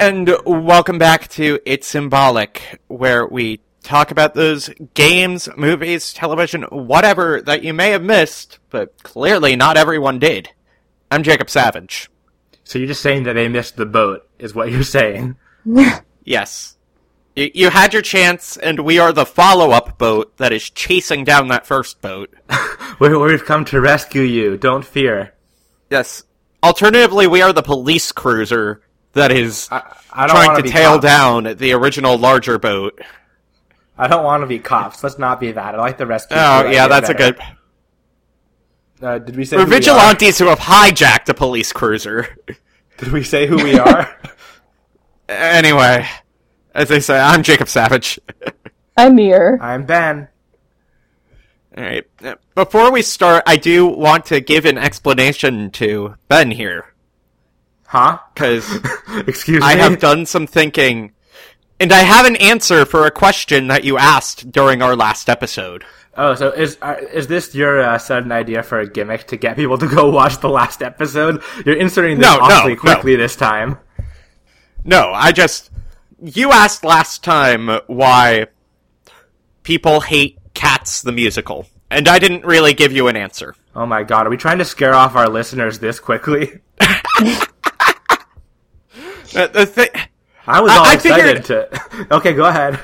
And welcome back to It's Symbolic, where we talk about those games, movies, television, whatever that you may have missed, but clearly not everyone did. I'm Jacob Savage. So you're just saying that they missed the boat, is what you're saying. Yes. You, you had your chance, and we are the follow-up boat that is chasing down that first boat. We've come to rescue you. Don't fear. Yes. Alternatively, we are the police cruiser that is I, I don't trying to tail cops. down the original larger boat. I don't want to be cops. Let's not be that. I like the rescue. Oh, crew yeah, idea that's a good... Uh, did we say We're who we are? vigilantes who have hijacked a police cruiser. Did we say who we are? Anyway, as I say, I'm Jacob Savage. I'm here. I'm Ben. Alright. Before we start, I do want to give an explanation to Ben here. Huh? Because Excuse me, I have done some thinking, and I have an answer for a question that you asked during our last episode. Oh, so is uh, is this your uh, sudden idea for a gimmick to get people to go watch the last episode? You're inserting this No, no, awfully no. quickly this time. No, I just. You asked last time why people hate Cats the musical, and I didn't really give you an answer. Oh my god, are we trying to scare off our listeners this quickly? Uh, the thi- I was all I excited to. Okay, go ahead.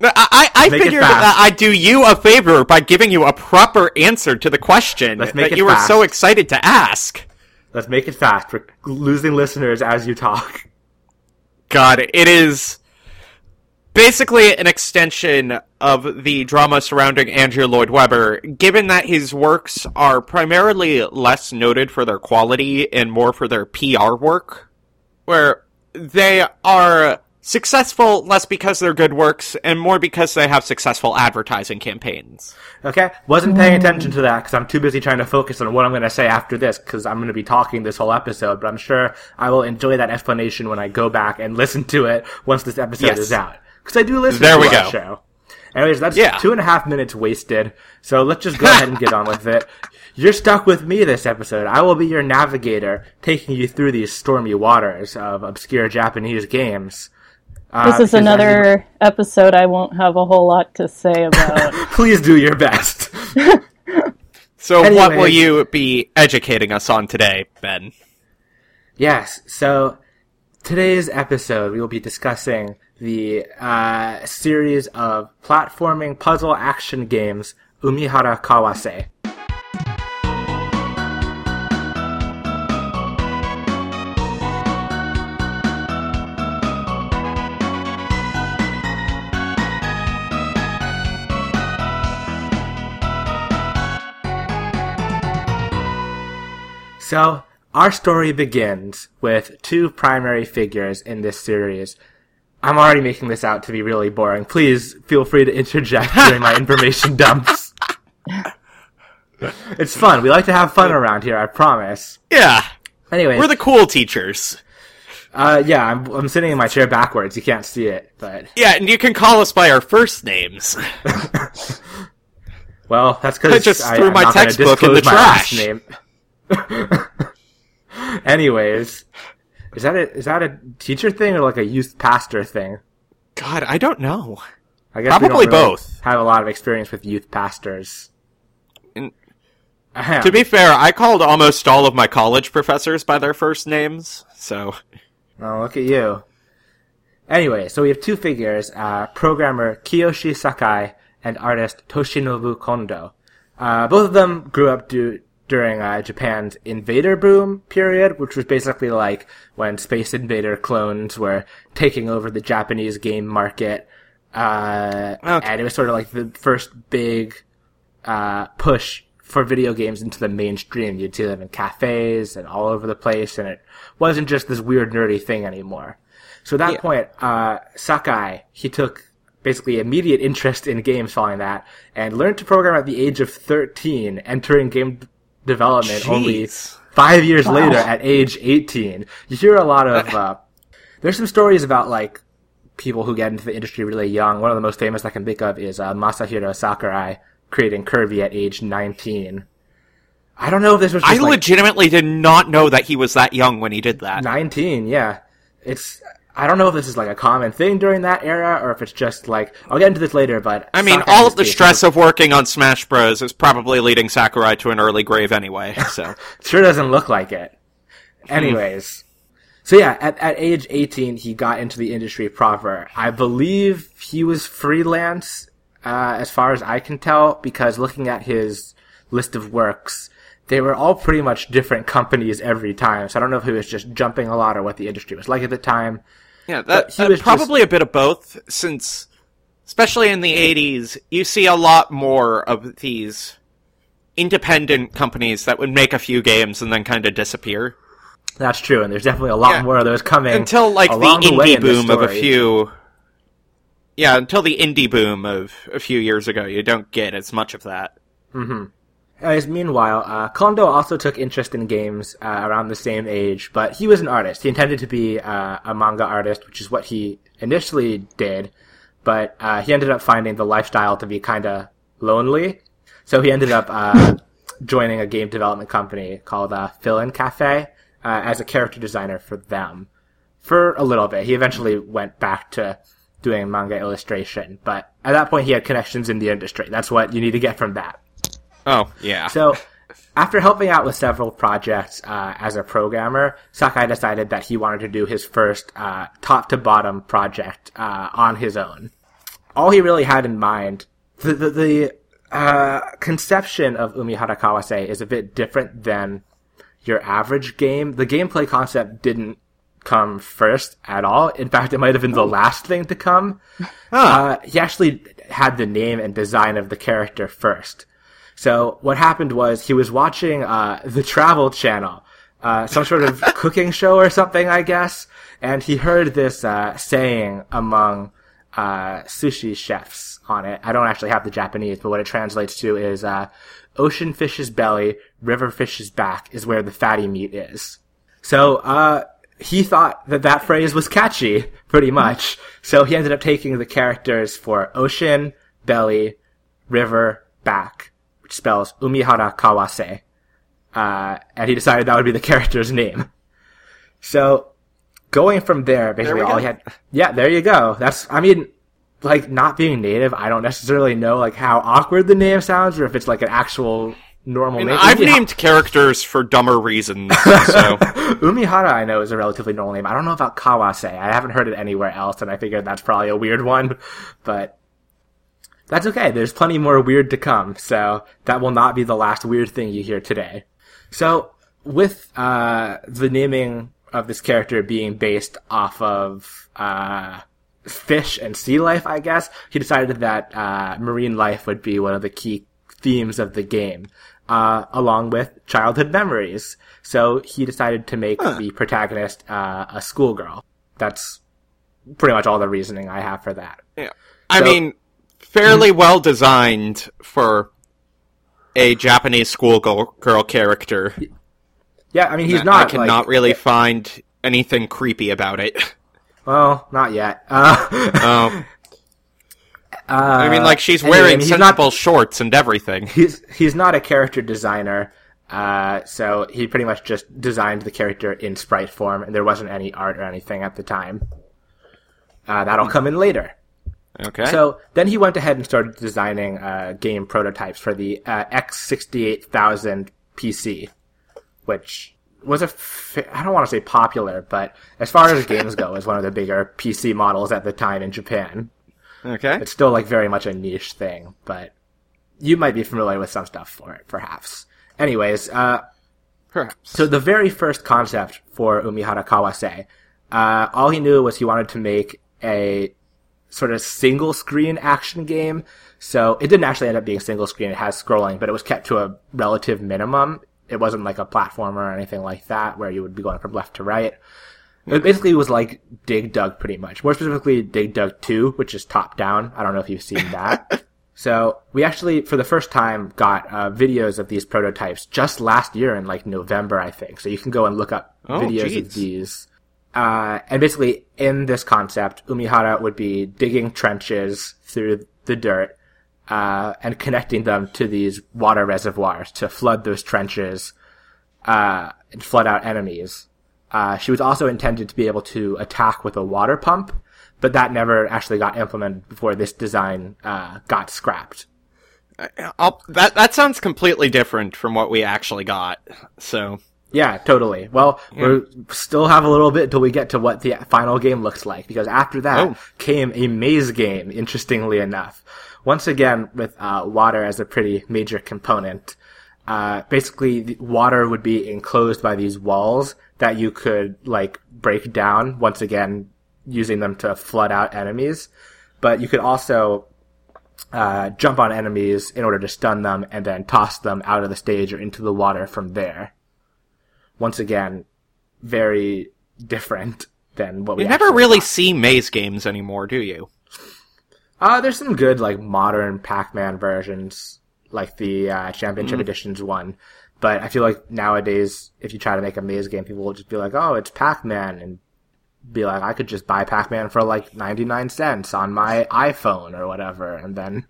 I, I, I Make figured that I'd do you a favor by giving you a proper answer to the question that you were so excited to ask. Let's make it fast. We're losing listeners as you talk. God, it is basically an extension of the drama surrounding Andrew Lloyd Webber, given that his works are primarily less noted for their quality and more for their PR work, where they are successful less because they're good works and more because they have successful advertising campaigns. Okay? Wasn't paying attention to that because I'm too busy trying to focus on what I'm going to say after this because I'm going to be talking this whole episode, but I'm sure I will enjoy that explanation when I go back and listen to it once this episode Yes. is out. Because I do listen There to we go. show. Anyways, that's Yeah. two and a half minutes wasted. So let's just go ahead and get on with it. You're stuck with me this episode. I will be your navigator, taking you through these stormy waters of obscure Japanese games. Uh, This is because as you- another episode I won't have a whole lot to say about. Please do your best. So, what will you be educating us on today, Ben? Yes. So today's episode, we will be discussing the uh, series of platforming puzzle action games Umihara Kawase. So, our story begins with two primary figures in this series. I'm already making this out to be really boring. Please feel free to interject during my information dumps. It's fun. We like to have fun around here, I promise. Yeah, Anyway, we're the cool teachers. uh, yeah, I'm, I'm sitting in my chair backwards. You can't see it, but Yeah, and you can call us by our first names. well, that's because I just threw my textbook in the trash. name. Anyways, is that a is that a teacher thing or like a youth pastor thing? God, I don't know. I guess we Probably don't really both. Have a lot of experience with youth pastors. To be fair, I called almost all of my college professors by their first names, so oh, look at you. Anyway, so we have two figures: uh, programmer Kiyoshi Sakai and artist Toshinobu Kondo. Uh, both of them grew up du- during uh, Japan's Invader boom period, which was basically like when Space Invader clones were taking over the Japanese game market. Uh, Okay. and it was sort of like the first big uh, push for video games into the mainstream. You'd see them in cafes and all over the place, and it wasn't just this weird nerdy thing anymore. So at that Yeah. point, uh, Sakai, he took basically immediate interest in games following that, and learned to program at the age of 13, entering game development only five years later at age 18. You hear a lot of, uh, there's some stories about like people who get into the industry really young. One of the most famous I can think of is uh, Masahiro Sakurai creating Kirby at age 19. I don't know if this was just I like legitimately did not know that he was that young when he did that. 19, yeah. it's I don't know if this is like a common thing during that era or if it's just like I'll get into this later, but I mean, all of the stress of working on Smash Bros. is probably leading Sakurai to an early grave anyway, so. sure doesn't look like it. Anyways, so yeah, at, at age 18, he got into the industry proper. I believe he was freelance, uh, as far as I can tell, because looking at his list of works, they were all pretty much different companies every time. So I don't know if he was just jumping a lot or what the industry was like at the time. Yeah, that, uh, probably a bit of both, since, especially in the 80s, you see a lot more of these independent companies that would make a few games and then kind of disappear. That's true, and there's definitely a lot Yeah. more of those coming Until, like, the along the indie in boom of a few. Yeah, until the indie boom of a few years ago, you don't get as much of that. Anyways, meanwhile, uh, Kondo also took interest in games uh, around the same age, but he was an artist. He intended to be uh, a manga artist, which is what he initially did, but uh, he ended up finding the lifestyle to be kind of lonely. So he ended up uh, joining a game development company called uh, Fill-In Cafe uh, as a character designer for them for a little bit. He eventually went back to doing manga illustration, but at that point he had connections in the industry. That's what you need to get from that. Oh, yeah. So, after helping out with several projects uh, as a programmer, Sakai decided that he wanted to do his first uh, top to bottom project uh, on his own. All he really had in mind, the the, the uh, conception of Umihara Kawase is a bit different than your average game. The gameplay concept didn't come first at all. In fact, it might have been the last thing to come. Uh, he actually had the name and design of the character first. So what happened was he was watching uh, the Travel Channel, uh, some sort of cooking show or something, I guess, and he heard this uh, saying among uh, sushi chefs on it. I don't actually have the Japanese, but what it translates to is uh, "ocean fish's belly, river fish's back is where the fatty meat is." So uh, he thought that that phrase was catchy, pretty much. So he ended up taking the characters for ocean, belly, river, back, which spells Umihara Kawase. Uh, and he decided that would be the character's name. So, going from there, basically we all he had, yeah, there you go. That's, I mean, like, not being native, I don't necessarily know, like, how awkward the name sounds, or if it's, like, an actual normal name. I've Umiha- named characters for dumber reasons, so. Umihara, I know, is a relatively normal name. I don't know about Kawase. I haven't heard it anywhere else, and I figured that's probably a weird one. But that's okay. There's plenty more weird to come, so that will not be the last weird thing you hear today. So, with uh, the naming of this character being based off of uh, fish and sea life, I guess, he decided that uh, marine life would be one of the key themes of the game, uh, along with childhood memories. So he decided to make the protagonist uh, a schoolgirl. That's pretty much all the reasoning I have for that. Yeah. I So- mean, fairly well designed for a Japanese schoolgirl girl character. Yeah, I mean he's not. I cannot like, really find anything creepy about it. Well, not yet. Uh, Um, I mean, like she's anyway, I wearing mean, he's not- shorts and everything. he's he's not a character designer. Uh, so he pretty much just designed the character in sprite form, and there wasn't any art or anything at the time. Uh, that'll come in later. Okay. So then he went ahead and started designing uh, game prototypes for the uh, X68000 PC, which was a f- I don't want to say popular, but as far as games go, is one of the bigger PC models at the time in Japan. okay. It's still like very much a niche thing, but you might be familiar with some stuff for it, perhaps. Anyways, uh, Perhaps. so the very first concept for Umihara Kawase, uh, all he knew was he wanted to make a sort of single screen action game. So it didn't actually end up being single screen. It has scrolling, but it was kept to a relative minimum. It wasn't like a platformer or anything like that where you would be going from left to right. It basically was like Dig Dug pretty much. More specifically, Dig Dug 2, which is top down. I don't know if you've seen that. so we actually, for the first time, got uh, videos of these prototypes just last year in like November, I think. So you can go and look up Oh, videos jeez. of these. Uh, and basically, in this concept, Umihara would be digging trenches through the dirt uh, and connecting them to these water reservoirs to flood those trenches uh, and flood out enemies. Uh, she was also intended to be able to attack with a water pump, but that never actually got implemented before this design uh, got scrapped. I'll, that that sounds completely different from what we actually got. So Yeah, totally. Well, we still have a little bit until we get to what the final game looks like, because after that Oh. came a maze game, interestingly enough. Once again, with uh, water as a pretty major component. Uh, basically, the water would be enclosed by these walls that you could, like, break down, once again, using them to flood out enemies. But you could also uh, jump on enemies in order to stun them and then toss them out of the stage or into the water from there once again, very different than what we you never really got. see maze games anymore, do you? Uh, there's some good like modern Pac-Man versions, like the uh, Championship Mm-hmm. Editions one. But I feel like nowadays, if you try to make a maze game, people will just be like, "Oh, it's Pac-Man," and be like, "I could just buy Pac-Man for like 99 cents on my iPhone or whatever," and then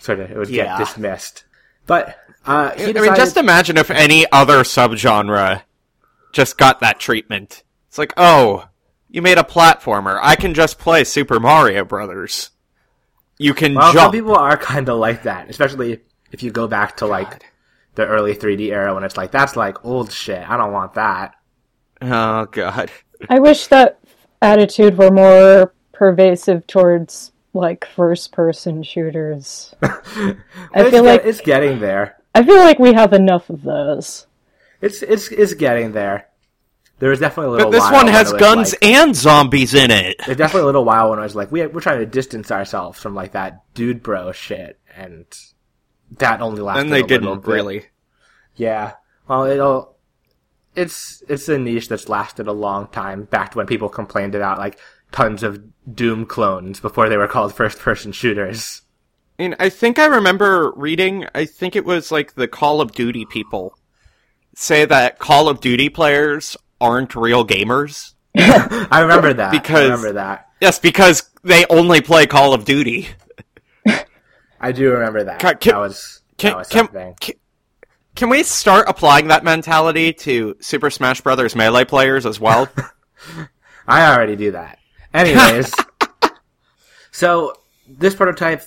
sort of it would Yeah. get dismissed. But uh, I mean, just imagine if any other subgenre just got that treatment. It's like, oh, you made a platformer. I can just play Super Mario Brothers. You can Well, some jump. people are kind of like that, especially if you go back to like God. the early 3D era when it's like that's like old shit. I don't want that. Oh god. I wish that attitude were more pervasive towards like first person shooters. I feel get- like it's getting there. I feel like we have enough of those. It's it's it's getting there. There was definitely a little. But this while one has guns like- and zombies in it. There's definitely a little while when I was like, we we're trying to distance ourselves from like that dude bro shit, and that only lasted. And they didn't really. Yeah. Well, it'll. It's it's a niche that's lasted a long time. Back to when people complained about like tons of Doom clones before they were called first person shooters. I mean, I think I remember reading, I think it was like the Call of Duty people say that Call of Duty players aren't real gamers. I remember that. Because- I remember that. Yes, because they only play Call of Duty. I do remember that. Can- that was Can, that was can, something. can, can we start applying that mentality to Super Smash Brothers Melee players as well? I already do that. Anyways, so this prototype,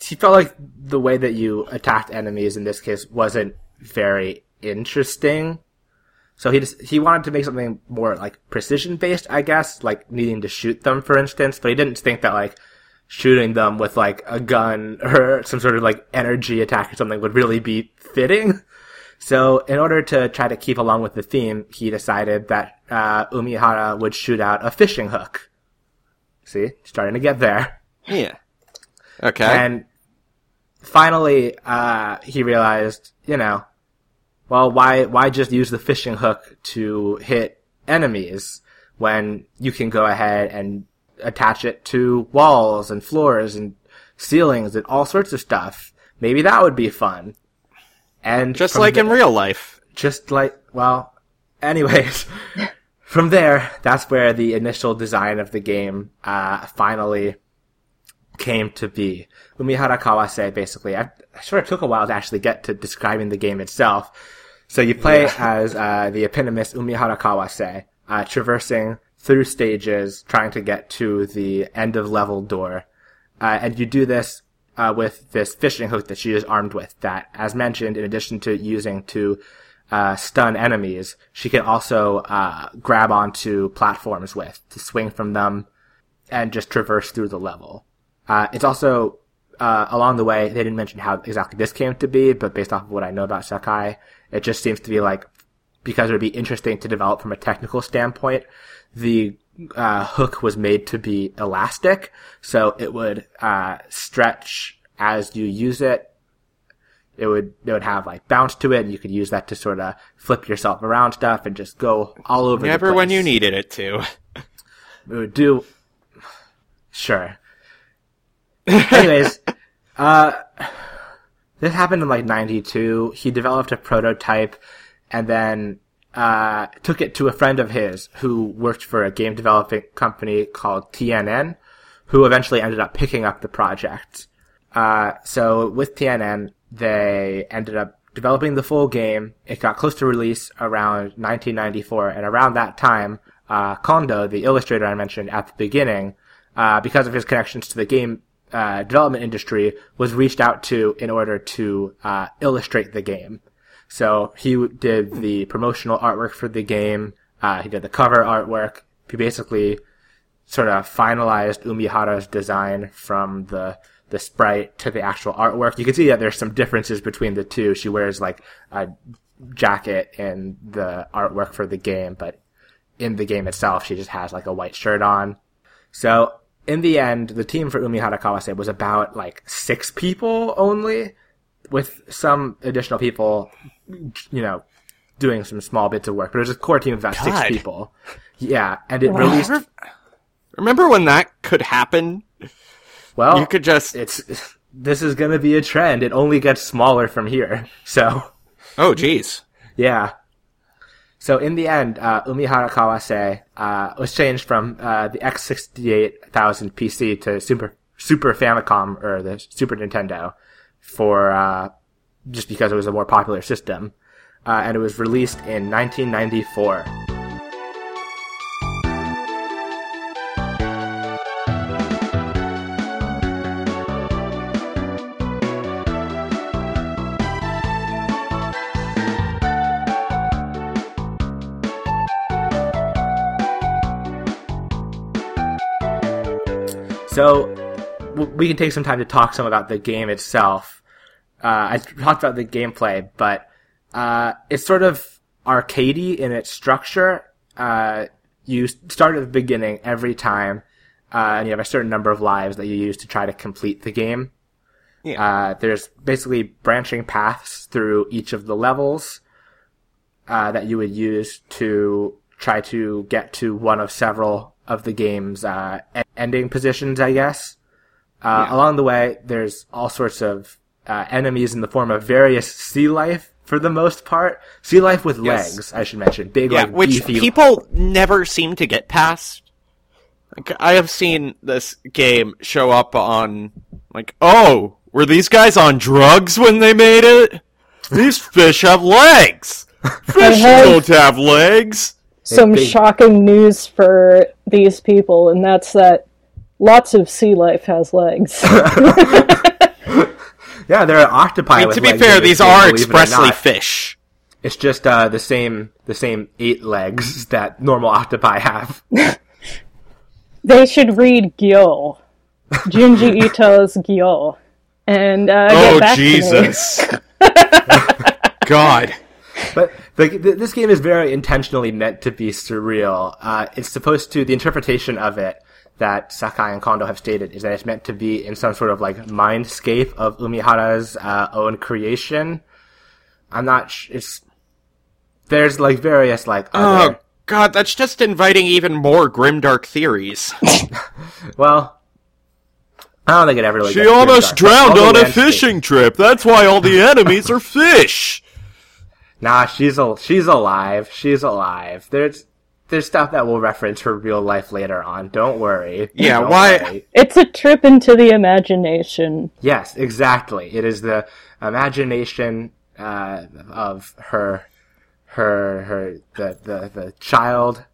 he felt like the way that you attacked enemies in this case wasn't very interesting. So he just, he wanted to make something more like precision based, I guess, like needing to shoot them, for instance. But he didn't think that like shooting them with like a gun or some sort of like energy attack or something would really be fitting. So, in order to try to keep along with the theme, he decided that uh, Umihara would shoot out a fishing hook. See, starting to get there. yeah. Okay. And finally, uh, he realized, you know, well, why why just use the fishing hook to hit enemies when you can go ahead and attach it to walls and floors and ceilings and all sorts of stuff? Maybe that would be fun. And Just like the- in real life. just like well anyways from there that's where the initial design of the game uh, finally came to be umihara kawase basically I, I sort of took a while to actually get to describing the game itself so you play as uh, the eponymous umihara kawase uh, traversing through stages trying to get to the end of level door uh, and you do this uh, with this fishing hook that she is armed with. That, as mentioned, in addition to using to uh, stun enemies, she can also uh, grab onto platforms with to swing from them and just traverse through the level. Uh, it's also uh, along the way. They didn't mention how exactly this came to be, but based off of what I know about Sakai, it just seems to be like because it would be interesting to develop from a technical standpoint. The uh, hook was made to be elastic, so it would uh, stretch as you use it. It would it would have like bounce to it, and you could use that to sort of flip yourself around stuff and just go all over. the Never when you needed it to. It would do. Sure. Anyways, uh, this happened in like '92. He developed a prototype, and then uh, took it to a friend of his who worked for a game developing company called TNN, who eventually ended up picking up the project. Uh, so with TNN, they ended up developing the full game. It got close to release around 1994, and around that time, uh, Kondo, the illustrator I mentioned at the beginning, uh, because of his connections to the game uh, development industry, was reached out to in order to uh, illustrate the game. So he did the promotional artwork for the game. Uh, he did the cover artwork. He basically sort of finalized Umihara's design from the the sprite to the actual artwork. You can see that there's some differences between the two. She wears like a jacket in the artwork for the game, but in the game itself, she just has like a white shirt on. So in the end, the team for Umihara Kawase was about like six people only, with some additional people, you know, doing some small bits of work. But it was a core team of about God. six people. Yeah, and it released. Remember when that could happen? Well, You could just. it's this is going to be a trend. It only gets smaller from here. So, Oh, jeez. yeah. So in the end, uh, Umihara Kawase uh, was changed from uh, the X68000 PC to Super Super Famicom or the Super Nintendo for uh, just because it was a more popular system, uh, and it was released in 1994. So we can take some time to talk some about the game itself. Uh, I talked about the gameplay, but uh, it's sort of arcadey in its structure. Uh, you start at the beginning every time, uh, and you have a certain number of lives that you use to try to complete the game. Yeah. Uh, there's basically branching paths through each of the levels uh, that you would use to try to get to one of several of the game's uh, ending positions, I guess. Uh, Along the way, there's all sorts of uh, enemies in the form of various sea life, for the most part. Sea life with Yes. legs, I should mention. Big, Yeah, like, which beefy. people never seem to get past. Like, I have seen this game show up on, like, oh, were these guys on drugs when they made it? These fish have legs! Fish have- don't have legs! Some big- shocking news for these people, and that's that lots of sea life has legs. Yeah, they're octopi I mean, to be fair, these game, are believe it expressly fish. It's just uh, the same the same eight legs that normal octopi have. they should read Gyo. Junji Ito's Gyo. And uh, get Oh, back to me. Jesus. God. But th this game is very intentionally meant to be surreal. Uh, it's supposed to the interpretation of it that Sakai and Kondo have stated is that it's meant to be in some sort of like mindscape of Umihara's uh, own creation. I'm not. Sh- it's there's like various like other. Oh, God, that's just inviting even more grimdark theories. Well, I don't think it ever really. She almost drowned on a fishing trip. That's why all the enemies are fish. Nah, she's al- she's alive. She's alive. There's there's stuff that we'll reference her real life later on. Don't worry. Yeah, Don't why- worry. It's a trip into the imagination. Yes, exactly. It is the imagination uh, of her, her, her, the the the child,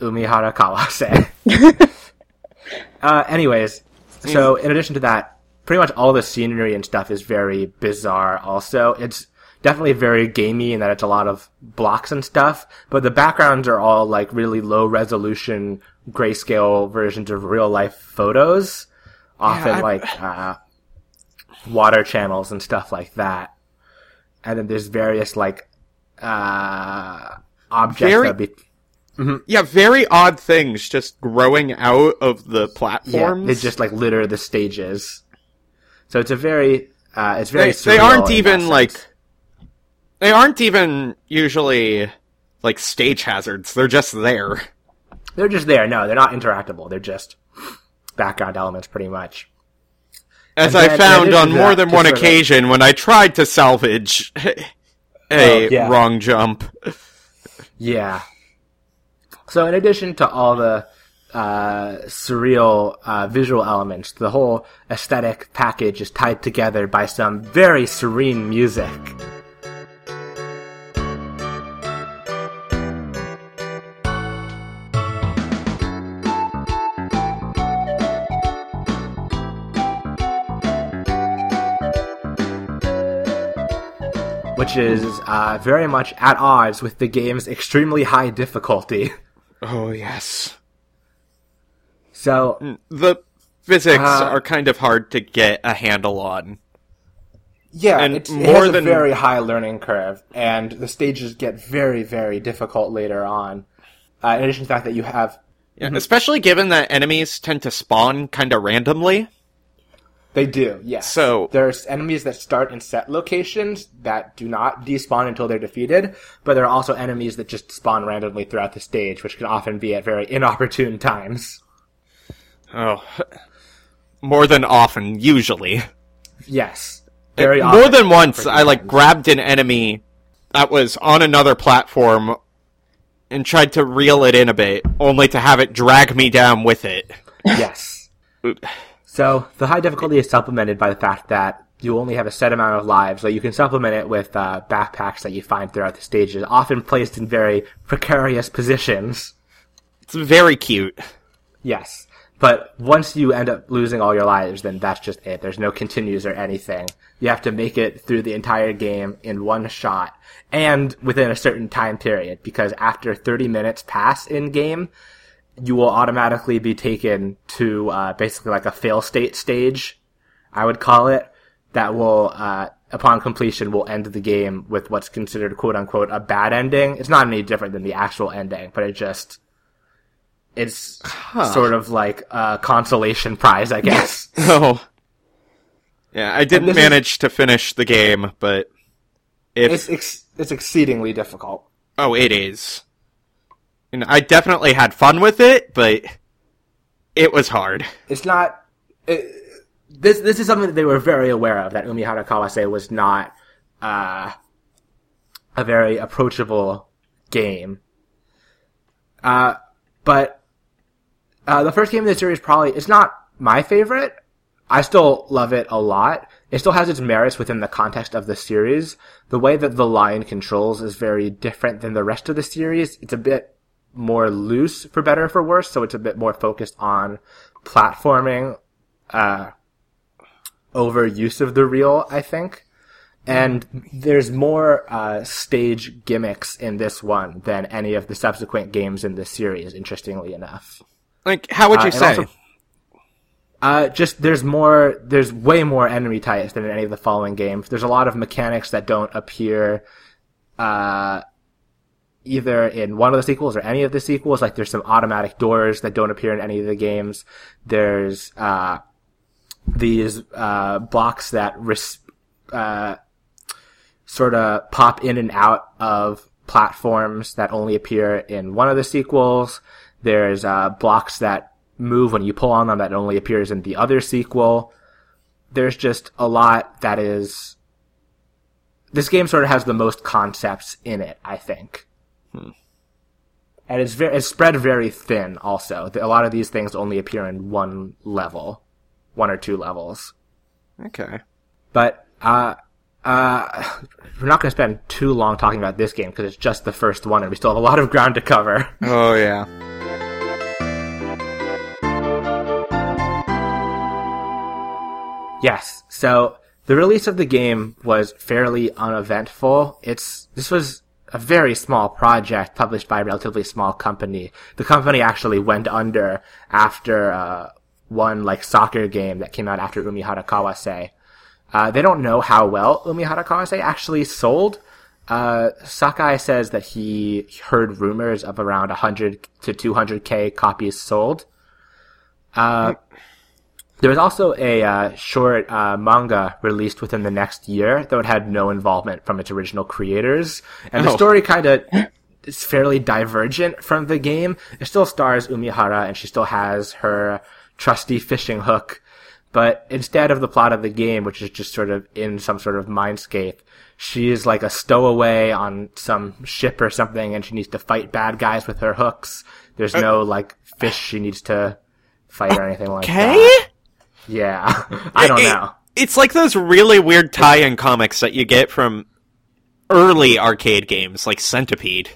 Umihara Kawase. uh, anyways, so in addition to that, pretty much all the scenery and stuff is very bizarre. Also, it's definitely very gamey in that it's a lot of blocks and stuff, but the backgrounds are all like really low resolution grayscale versions of real life photos. Often I- like uh, water channels and stuff like that. And then there's various like uh, objects Very- that be Yeah, very odd things just growing out of the platforms. yeah, they just like litter the stages. So it's a very uh, it's very they, they aren't even like. They aren't even usually like stage hazards. They're just there. they're just there. No, they're not interactable. They're just background elements, pretty much. As And I then, found on more than one sort of- occasion when I tried to salvage a Oh, yeah. wrong jump. Yeah. So in addition to all the uh, surreal uh, visual elements. The whole aesthetic package is tied together by some very serene music. Which is uh, very much at odds with the game's extremely high difficulty. Oh yes. So The physics Uh, are kind of hard to get a handle on. Yeah, And it's, it has than- a very high learning curve, and the stages get very, very difficult later on. Uh, in addition to the fact that you have, Yeah, especially given that enemies tend to spawn kind of randomly. They do, yes. So- there's enemies that start in set locations that do not despawn until they're defeated, but there are also enemies that just spawn randomly throughout the stage, which can often be at very inopportune times. Oh, more than often, usually. Yes, very More often. than once, I like times. grabbed an enemy that was on another platform and tried to reel it in a bit, only to have it drag me down with it. Yes. So the high difficulty is supplemented by the fact that you only have a set amount of lives, so you can supplement it with uh, backpacks that you find throughout the stages, often placed in very precarious positions. It's very cute. Yes. But once you end up losing all your lives, then that's just it. There's no continues or anything. You have to make it through the entire game in one shot and within a certain time period because after 30 minutes pass in game, you will automatically be taken to uh, basically like a fail state stage, I would call it, that will, uh, upon completion, will end the game with what's considered quote unquote a bad ending. It's not any different than the actual ending, but it just, it's sort of like a consolation prize, I guess. Oh. Yeah, I didn't this is- manage to finish the game, but if it's ex- it's exceedingly difficult. oh, it is. And I definitely had fun with it, but it was hard. It's not. It, this this is something that they were very aware of. That Umihara Kawase was not uh, a very approachable game. Uh, but uh, the first game in the series probably it's not my favorite. I still love it a lot. It still has its merits within the context of the series. The way that the line controls is very different than the rest of the series. It's a bit more loose, for better or for worse, so it's a bit more focused on platforming, uh, over use of the reel, I think. And there's more, uh, stage gimmicks in this one than any of the subsequent games in this series, interestingly enough. Like, how would Uh, you and say? also- Uh, just there's more, there's way more enemy types than in any of the following games. There's a lot of mechanics that don't appear, uh, either in one of the sequels or any of the sequels. Like there's some automatic doors that don't appear in any of the games. There's, uh, these, uh, blocks that res- uh, sort of pop in and out of platforms that only appear in one of the sequels. There's, uh, blocks that move when you pull on them that only appears in the other sequel. There's just a lot that is. This game sort of has the most concepts in it, I think. And it's very, it's spread very thin also. A lot of these things only appear in one level. One or two levels. Okay. But, uh, uh, we're not going to spend too long talking about this game because it's just the first one and we still have a lot of ground to cover. Oh, yeah. Yes. So the release of the game was fairly uneventful. It's this was a very small project published by a relatively small company. The company actually went under after uh, one like soccer game that came out after Umihara Kawase. Uh, they don't know how well Umihara Kawase actually sold. Uh, Sakai says that he heard rumors of around 100 to 200k copies sold. Uh, there was also a uh, short uh, manga released within the next year, though it had no involvement from its original creators. And the Oh. story kind of is fairly divergent from the game. It still stars Umihara, and she still has her trusty fishing hook. But instead of the plot of the game, which is just sort of in some sort of mindscape, she is like a stowaway on some ship or something, and she needs to fight bad guys with her hooks There's no like fish she needs to fight or anything like Okay? that. Yeah, I don't It- know. It's like those really weird tie-in comics that you get from early arcade games, like Centipede.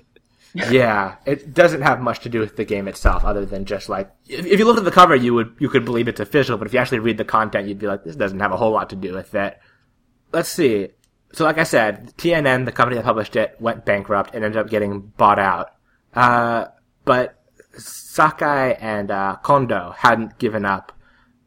Yeah, it doesn't have much to do with the game itself, other than just like if, if you looked at the cover, you would you could believe it's official, but if you actually read the content, you'd be like, this doesn't have a whole lot to do with it. Let's see. So, like I said, TNN, the company that published it, went bankrupt and ended up getting bought out. Uh, but Sakai and uh, Kondo hadn't given up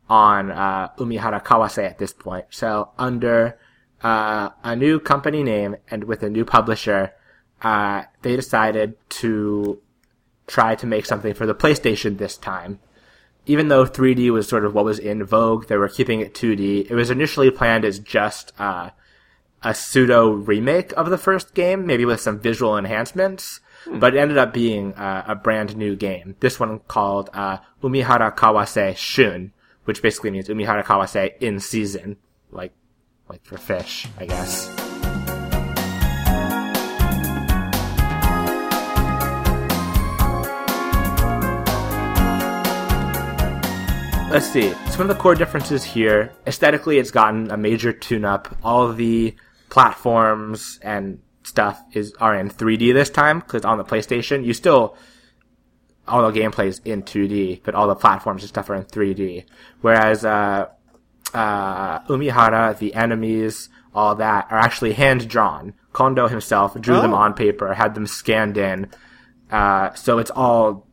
on uh, Umihara Kawase at this point. So, under uh, a new company name and with a new publisher, uh, they decided to try to make something for the PlayStation this time. Even though 3D was sort of what was in vogue, they were keeping it 2D. It was initially planned as just uh, a pseudo remake of the first game, maybe with some visual enhancements, but it ended up being uh, a brand new game. This one called uh, Umihara Kawase Shun, which basically means Umihara Kawase in season, like like for fish, I guess. Let's see. Some of the core differences here. Aesthetically, it's gotten a major tune-up. All the platforms and stuff is are in 3D this time because on the PlayStation, you still all the gameplay is in 2D, but all the platforms and stuff are in 3D. Whereas uh, uh, Umihara, the enemies, all that are actually hand drawn. Kondo himself drew them Oh. on paper, had them scanned in, uh, so it's all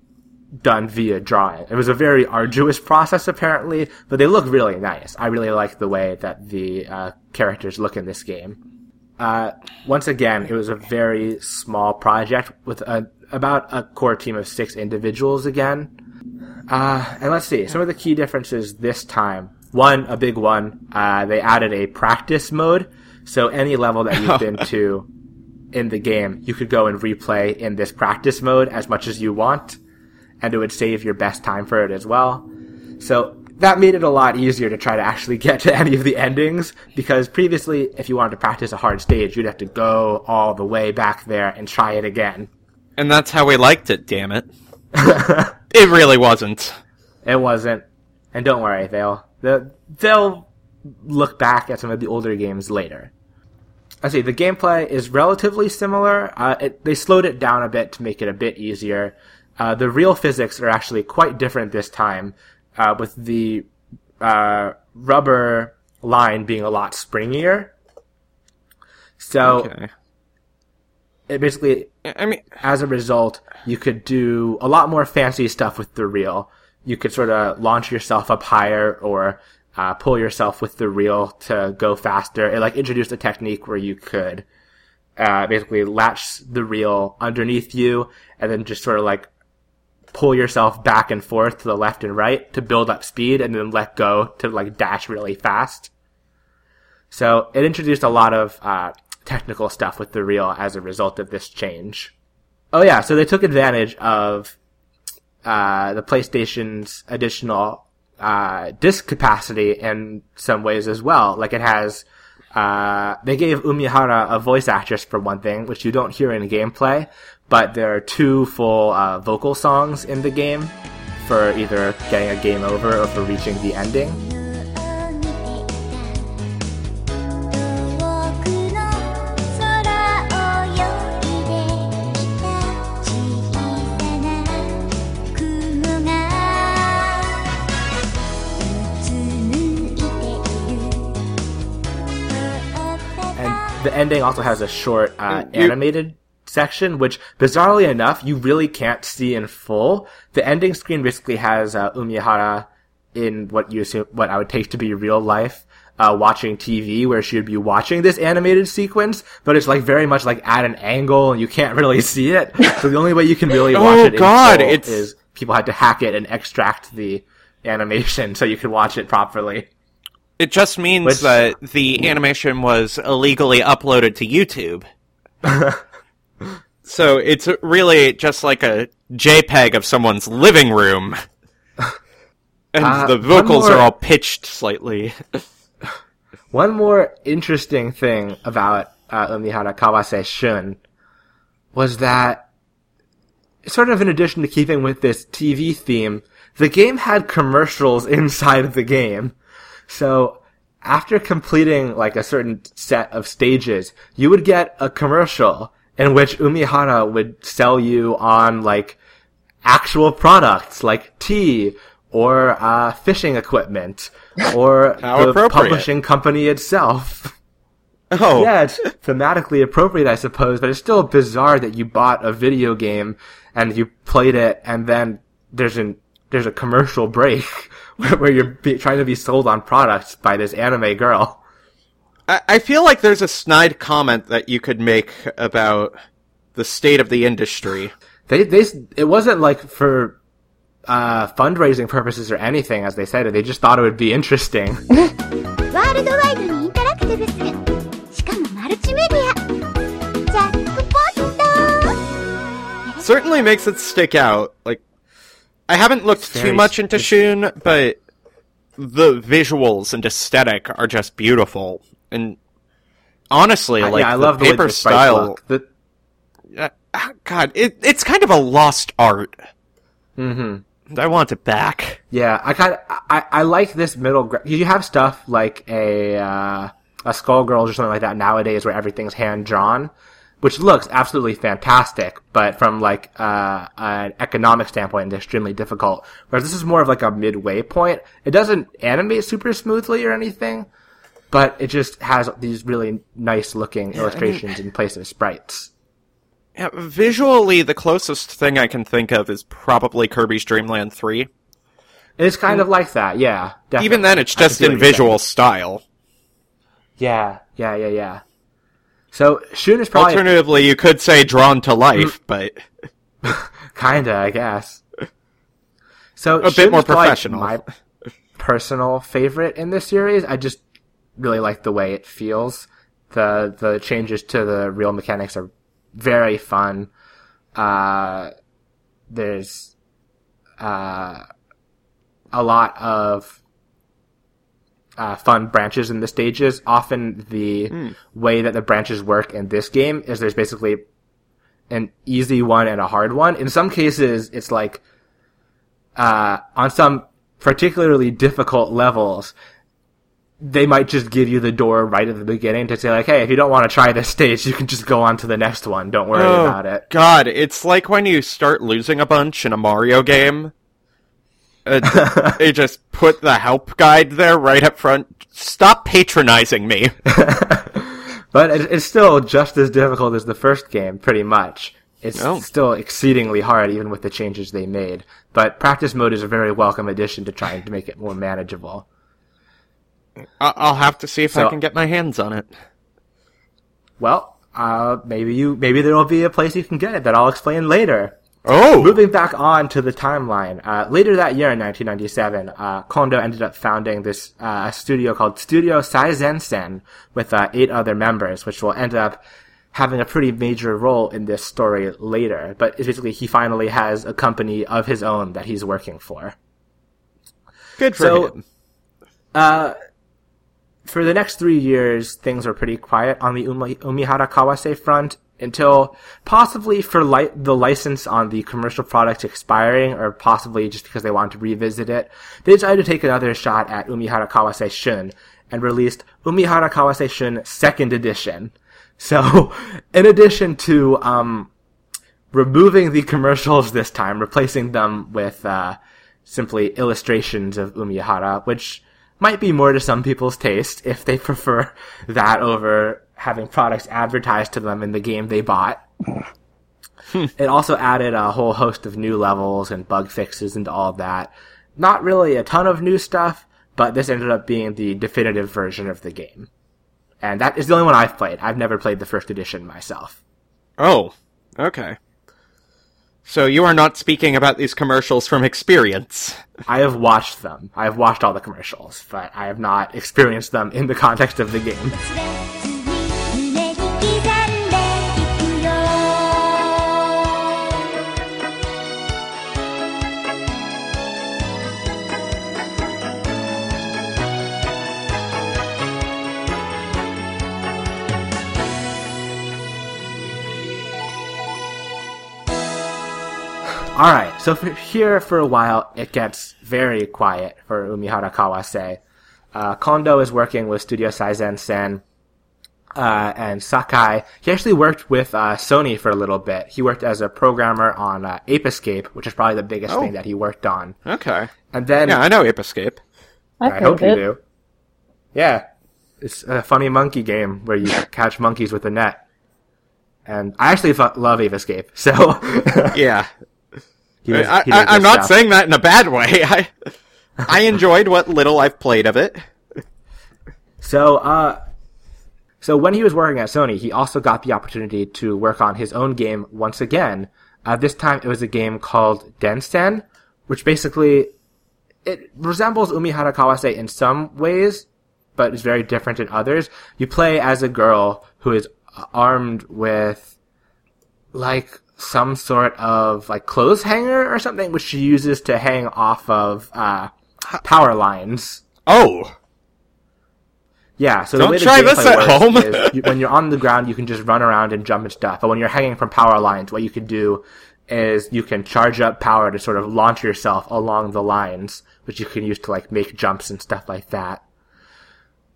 done via drawing. It was a very arduous process apparently, but they look really nice. I really like the way that the uh, characters look in this game. Uh, once again, it was a very small project with a, about a core team of six individuals again. Uh, and let's see, some of the key differences this time. One, a big one, uh, they added a practice mode. So any level that you've been to in the game, you could go and replay in this practice mode as much as you want. And it would save your best time for it as well. So that made it a lot easier to try to actually get to any of the endings because previously, if you wanted to practice a hard stage, you'd have to go all the way back there and try it again. And that's how we liked it, damn it. it really wasn't. It wasn't. And don't worry, they'll they'll, they'll look back at some of the older games later. I see the gameplay is relatively similar. Uh, it, they slowed it down a bit to make it a bit easier. Uh, the reel physics are actually quite different this time, uh, with the uh, rubber line being a lot springier. So Okay. it basically I mean, as a result, you could do a lot more fancy stuff with the reel. You could sort of launch yourself up higher or uh, pull yourself with the reel to go faster. It like introduced a technique where you could uh, basically latch the reel underneath you and then just sort of like pull yourself back and forth to the left and right to build up speed and then let go to like dash really fast. So it introduced a lot of uh, technical stuff with the reel as a result of this change. Oh yeah, so they took advantage of uh, the PlayStation's additional uh, disk capacity in some ways as well. Like it has, uh, they gave Umihara a voice actress for one thing, which you don't hear in gameplay, but there are two full uh, vocal songs in the game for either getting a game over or for reaching the ending. Ending also has a short uh, You- animated section, which bizarrely enough, you really can't see in full. The ending screen basically has uh, Umihara in what you assume, what I would take to be real life, uh, watching TV, where she would be watching this animated sequence, but it's like very much like at an angle, and you can't really see it. So the only way you can really watch Oh, it God, it's- is people had to hack it and extract the animation so you could watch it properly. It just means Which- that the animation was illegally uploaded to YouTube. so it's really just like a JPEG of someone's living room. And Uh, the vocals more- are all pitched slightly. One more interesting thing about uh, Umihara Kawase Shun was that sort of in addition to keeping with this TV theme, the game had commercials inside of the game. So after completing like a certain set of stages, you would get a commercial in which Umihara would sell you on like actual products like tea or uh, fishing equipment or the publishing company itself. Oh, Yeah, it's thematically appropriate, I suppose, but it's still bizarre that you bought a video game and you played it, and then there's an there's a commercial break where you're be, trying to be sold on products by this anime girl. I, I feel like there's a snide comment that you could make about the state of the industry. They, they, it wasn't like for uh, fundraising purposes or anything, as they said it. They just thought it would be interesting. Certainly makes it stick out. Like I haven't looked It's too very much into Shun, but the visuals and aesthetic are just beautiful. And honestly, I- like yeah, I the love paper the style. The, Uh, ah, God, it, it's kind of a lost art. Mm-hmm. I want it back. Yeah, I kind of I, I like this middle ground. You have stuff like a uh, a Skullgirls or something like that nowadays, where everything's hand drawn, which looks absolutely fantastic. But from like uh, an economic standpoint, it's extremely difficult. Whereas this is more of like a midway point. It doesn't animate super smoothly or anything, but it just has these really nice looking illustrations in place of sprites. Yeah, visually, the closest thing I can think of is probably Kirby's Dream Land 3. It's kind of like that, yeah. Definitely. Even then, it's just in you're saying. visual style. Yeah, yeah, yeah, yeah. So Shun is probably Alternatively, you could say drawn to Mm. life, but Kinda, I guess. So a bit more professional. My personal favorite in this series. I just really like the way it feels. The the changes to the reel mechanics are very fun. Uh, there's uh, a lot of uh, fun branches in the stages. Often the way that the branches work in this game is there's basically an easy one and a hard one. In some cases, it's like, uh, on some particularly difficult levels, they might just give you the door right at the beginning to say like, hey, if you don't want to try this stage, you can just go on to the next one. Don't worry Oh, about it. God, it's like when you start losing a bunch in a Mario game. Uh, they just put the help guide there right up front. Stop patronizing me. But it, it's still just as difficult as the first game, pretty much. It's Oh. still exceedingly hard, even with the changes they made. But practice mode is a very welcome addition to trying to make it more manageable. I'll have to see if So- I can get my hands on it. Well, uh, maybe you, maybe there will be a place you can get it that I'll explain later. Oh, Moving back on to the timeline, uh, later that year in 1997, uh, Kondo ended up founding this uh, studio called Studio Saizensen with uh, eight other members, which will end up having a pretty major role in this story later. But basically, he finally has a company of his own that he's working for. good for so- him. For the next three years, things were pretty quiet on the Umi- Umihara Kawase front until possibly for li- the license on the commercial product expiring, or possibly just because they wanted to revisit it. They decided to take another shot at Umihara Kawase Shun and released Umihara Kawase Shun Second Edition. So, in addition to um, removing the commercials this time, replacing them with uh, simply illustrations of Umihara, which might be more to some people's taste if they prefer that over having products advertised to them in the game they bought. it also added a whole host of new levels and bug fixes and all that. Not really a ton of new stuff, but this ended up being the definitive version of the game. And that is the only one I've played. I've never played the first edition myself. Oh, okay. So you are not speaking about these commercials from experience. I have watched them. I have watched all the commercials, but I have not experienced them in the context of the game. All right, so for here for a while, it gets very quiet for Umihara Kawase. Uh, Kondo is working with Studio Saizen Sen, uh, and Sakai. He actually worked with uh, Sony for a little bit. He worked as a programmer on uh, Ape Escape, which is probably the biggest Oh. thing that he worked on. Okay. And then Yeah, I know Ape Escape. I've I hope of you do. Yeah, it's a funny monkey game where you catch monkeys with a net. And I actually fu- love Ape Escape, so Yeah. Was- I, he I, I'm not saying that in a bad way. I I enjoyed what little I've played of it. So, uh, so when he was working at Sony, he also got the opportunity to work on his own game once again. Uh, this time it was a game called Densen, which basically, it resembles Umihara Kawase in some ways, but is very different in others. You play as a girl who is armed with, like, some sort of, like, clothes hanger or something, which she uses to hang off of, uh, power lines. Oh. Yeah, so Don't the way the try this gameplay at works home. is you, when you're on the ground, you can just run around and jump and stuff. But when you're hanging from power lines, what you can do is you can charge up power to sort of launch yourself along the lines, which you can use to like make jumps and stuff like that.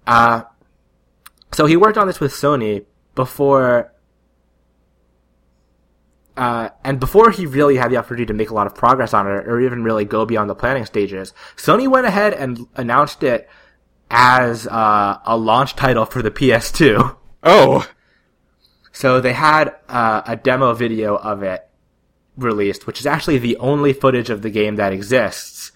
Uh, so he worked on this with Sony before, uh, and before he really had the opportunity to make a lot of progress on it, or even really go beyond the planning stages, Sony went ahead and announced it as uh, a launch title for the PS2. Oh. So they had uh, a demo video of it released, which is actually the only footage of the game that exists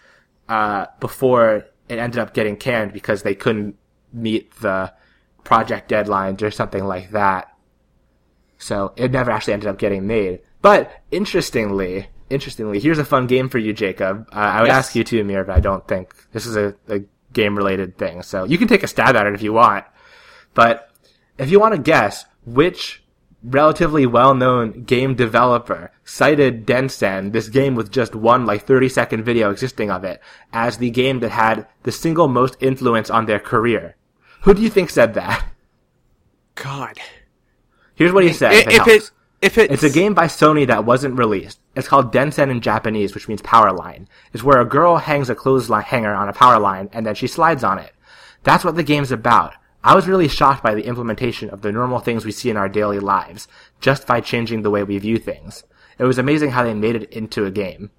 uh, before it ended up getting canned because they couldn't meet the project deadlines or something like that. So it never actually ended up getting made. But interestingly, interestingly, here's a fun game for you, Jacob. Uh, I would Yes. ask you too, Mir, but I don't think this is a, a game-related thing. So you can take a stab at it if you want. But if you want to guess which relatively well-known game developer cited Densen, this game with just one like 30 second video existing of it, as the game that had the single most influence on their career. Who do you think said that? God. Here's what he said. If if it. If it's, It's a game by Sony that wasn't released. It's called Densen in Japanese, which means power line. It's where a girl hangs a clothesline hanger on a power line and then she slides on it. That's what the game's about. I was really shocked by the implementation of the normal things we see in our daily lives, just by changing the way we view things. It was amazing how they made it into a game.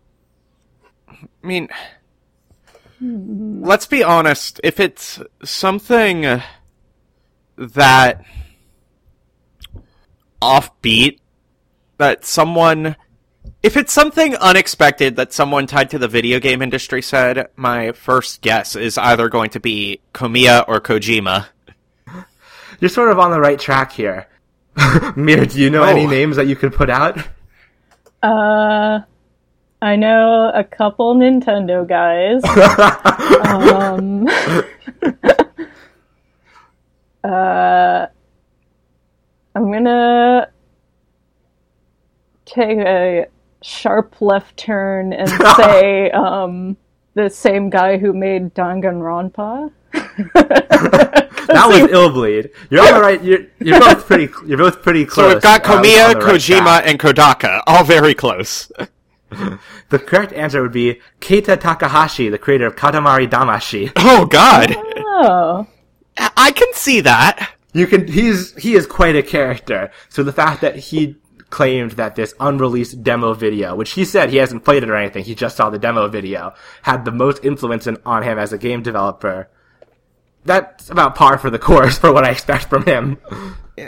I mean, let's be honest. If it's something that offbeat, that someone, if it's something unexpected that someone tied to the video game industry said, my first guess is either going to be Kamiya or Kojima. You're sort of on the right track here. Mir, do you know Oh. any names that you could put out? Uh, I know a couple Nintendo guys. um, uh, I'm gonna take a sharp left turn and say um, the same guy who made Danganronpa. That was Illbleed. You're on the right. You're, you're both pretty. You're both pretty close. So we've got uh, Kamiya, on the right Kojima, and Kodaka, all very close. The correct answer would be Keita Takahashi, the creator of Katamari Damacy. Oh God, Oh, I I can see that. You can. He's he is quite a character. So the fact that he claimed that this unreleased demo video, which he said he hasn't played it or anything, he just saw the demo video, had the most influence in, on him as a game developer. That's about par for the course for what I expect from him. Yeah.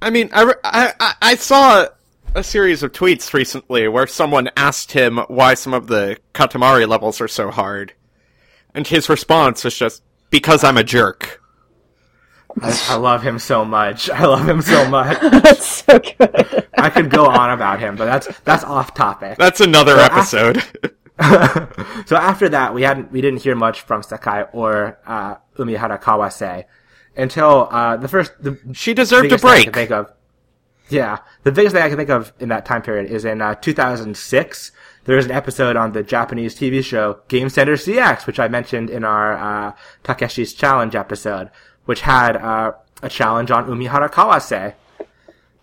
I mean, I, I- I saw a series of tweets recently where someone asked him why some of the Katamari levels are so hard. And his response was just, because I'm a jerk. I, I love him so much. I love him so much. that's so good. I could go on about him, but that's that's off topic. That's another I- episode. so after that, we hadn't we didn't hear much from Sakai or uh, Umihara Kawase until uh, the first the she deserved a biggest thing I break. can think of. Yeah, the biggest thing I can think of in that time period is in uh, 2006. There was an episode on the Japanese TV show Game Center CX, which I mentioned in our uh, Takeshi's Challenge episode, which had uh, a challenge on Umihara Kawase.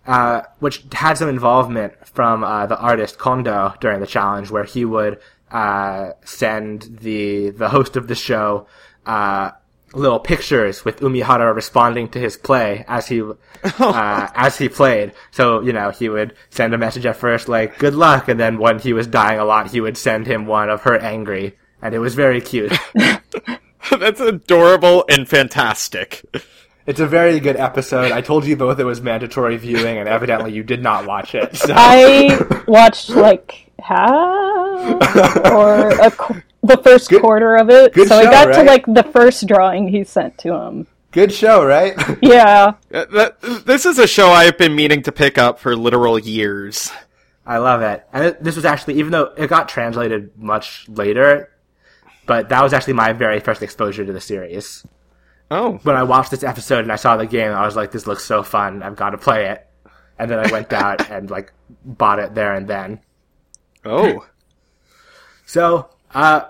uh, which had some involvement from uh, the artist Kondo during the challenge, where he would uh, send the the host of the show uh, little pictures with Umihara responding to his play as he uh, as he played. So you know he would send a message at first like "Good luck," and then when he was dying a lot, he would send him one of her angry, and it was very cute. That's adorable and fantastic. It's a very good episode. I told you both it was mandatory viewing, and evidently you did not watch it. So. I watched like half or a, qu- the first Good- quarter of it. good so I show, got to like the first drawing he sent to him. Good show, right? Yeah. Uh, this is a show I've been meaning to pick up for literal years. I love it. And this was actually, even though it got translated much later, but that was actually my very first exposure to the series. Oh, When I watched this episode and I saw the game, I was like, this looks so fun. I've got to play it. And then I went out and like bought it there and then. oh, So, uh,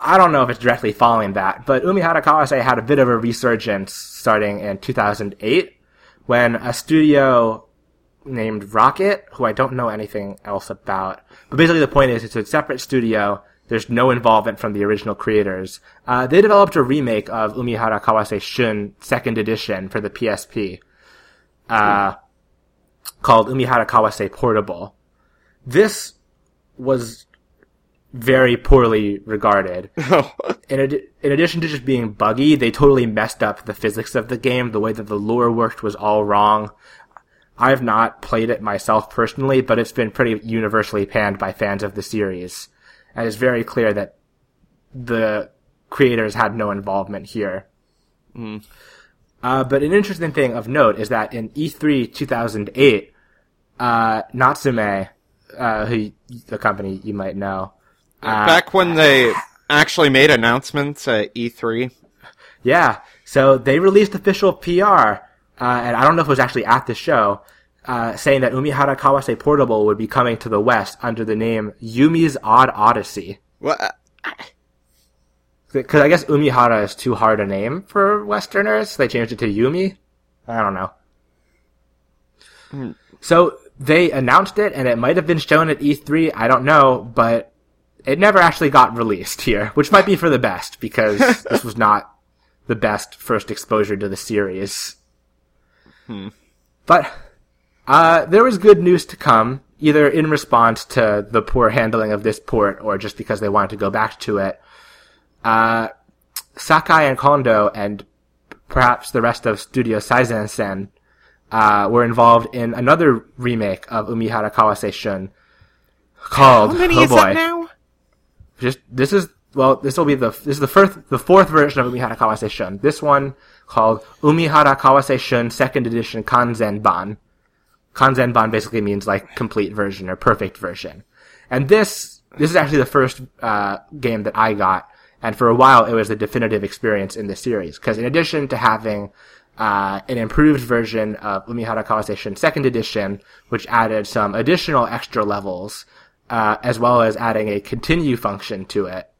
I don't know if it's directly following that, but Umihara Kawase had a bit of a resurgence starting in 2008 when a studio named Rocket, who I don't know anything else about, but basically the point is it's a separate studio. There's no involvement from the original creators. Uh, they developed a remake of Umihara Kawase Shun second edition for the PSP, uh, called Umihara Kawase Portable. This was very poorly regarded. oh, In, ad- in addition to just being buggy, they totally messed up the physics of the game. The way that the lure worked was all wrong. I've not played it myself personally, but it's been pretty universally panned by fans of the series. And it's very clear that the creators had no involvement here. Uh, but an interesting thing of note is that in E E3 2008, uh, Natsume, uh, who the company you might know, uh, back when they actually made announcements at E E3. Yeah. So they released official PR, uh, and I don't know if it was actually at the show, uh, saying that Umihara Kawase Portable would be coming to the West under the name Yumi's Odd Odyssey. What? Because I guess Umihara is too hard a name for Westerners. so They changed it to Yumi. I don't know. So they announced it, and it might have been shown at E3. I don't know, but it never actually got released here, which might be for the best because this was not the best first exposure to the series. But uh, there was good news to come, either in response to the poor handling of this port or just because they wanted to go back to it. Uh, Sakai and Kondo and perhaps the rest of Studio Saizen-sen uh, were involved in another remake of Umihara Kawase Shun called How many oh is boy, that now? just this is well this will be the this is the first the fourth version of Umihara Kawase Shun. This one called Umihara Kawase Shun Second Edition Kanzenban. Kanzenban basically means like complete version or perfect version. And this this is actually the first uh, game that I got, and for a while it was the definitive experience in the series. Because in addition to having uh, an improved version of Umihara Kawase Shun Second Edition, which added some additional extra levels, uh, as well as adding a continue function to it.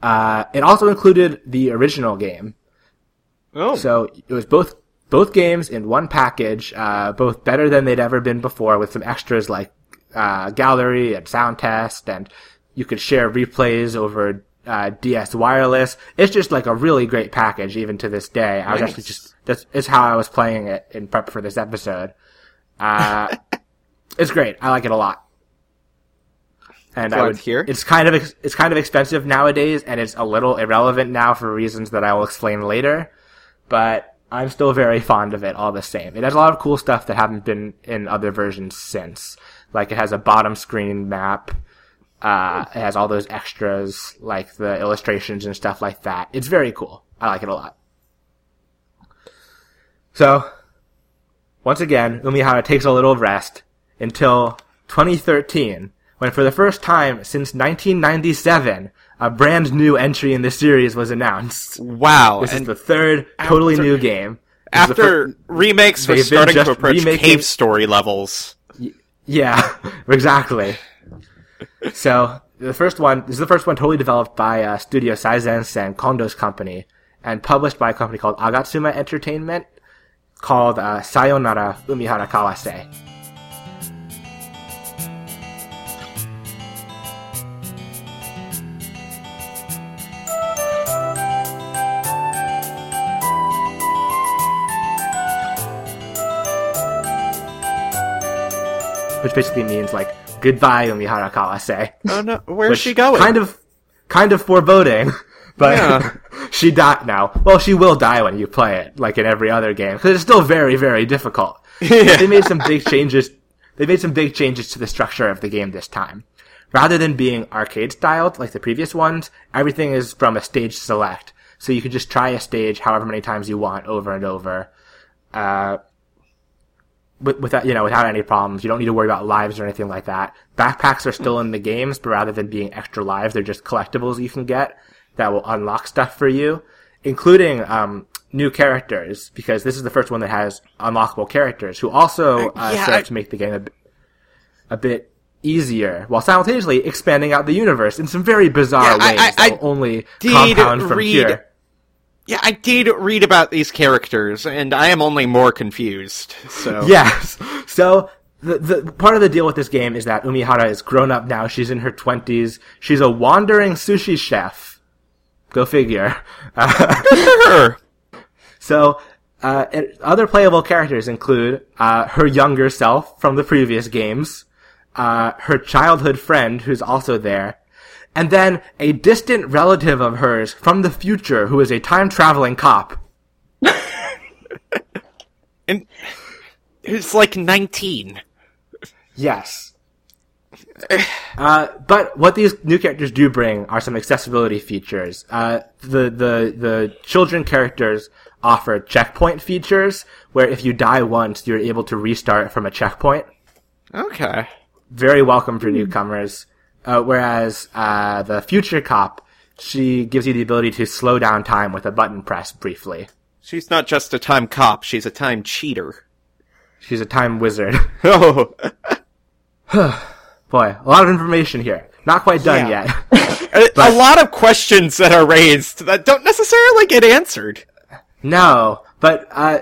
Uh, it also included the original game, Oh, so it was both both games in one package, uh, both better than they'd ever been before, with some extras like uh, gallery and sound test, and you could share replays over uh, DS wireless. It's just like a really great package, even to this day. I was Nice. actually just that's is how I was playing it in prep for this episode. Uh, it's great. I like it a lot. And I would hear. It's kind of it's kind of expensive nowadays, and it's a little irrelevant now for reasons that I will explain later but I'm still very fond of it all the same. It has a lot of cool stuff that haven't been in other versions since. Like it has a bottom screen map. Uh, it has all those extras, like the illustrations and stuff like that. It's very cool. I like it a lot. So, once again, Umihara takes a little rest until 2013, when for the first time since 1997, a brand new entry in the series was announced. wow. This and is the third totally after- new game. This after remakes were starting to approach remaking- cave story levels. yeah, exactly. so the first one this is the first one totally developed by uh, Studio Saizen and Kondo's company, and published by a company called Agatsuma Entertainment. called uh, Sayonara Umihara Kawase. Which basically means like goodbye Umihara Kawase. Oh no, where's she going? Kind of, kind of foreboding. But Yeah. she died now. Well, she will die when you play it, like in every other game, because it's still very, very difficult. They made some big changes. They made some big changes to the structure of the game this time. Rather than being arcade styled like the previous ones, everything is from a stage select. So you can just try a stage however many times you want over and over. Uh, without you know without any problems. You don't need to worry about lives or anything like that. Backpacks are still in the games, but rather than being extra lives, they're just collectibles you can get that will unlock stuff for you, including um, new characters. Because this is the first one that has unlockable characters who also uh, yeah, serve I- to make the game a, bit- a bit easier, while simultaneously expanding out the universe in some very bizarre Yeah, ways I- that will only compound from read- here. Yeah, I did read about these characters, and I am only more confused. So Yes. So the the part of the deal with this game is that Umihara is grown up now. She's in her twenties. She's a wandering sushi chef. Go figure. Uh, so uh, other playable characters include uh, her younger self from the previous games, uh, her childhood friend who's also there, and then a distant relative of hers from the future who is a time traveling cop. and it's like nineteen. Yes. Uh, but what these new characters do bring are some accessibility features. Uh, the, the, the children characters offer checkpoint features, where if you die once, you're able to restart from a checkpoint. Okay. Very welcome for newcomers. Uh, whereas, uh, the future cop, she gives you the ability to slow down time with a button press briefly. She's not just a time cop; she's a time cheater. She's a time wizard. Oh, Boy, a lot of information here. Not quite done Yeah. yet. a, a lot of questions that are raised that don't necessarily get answered. No, but uh,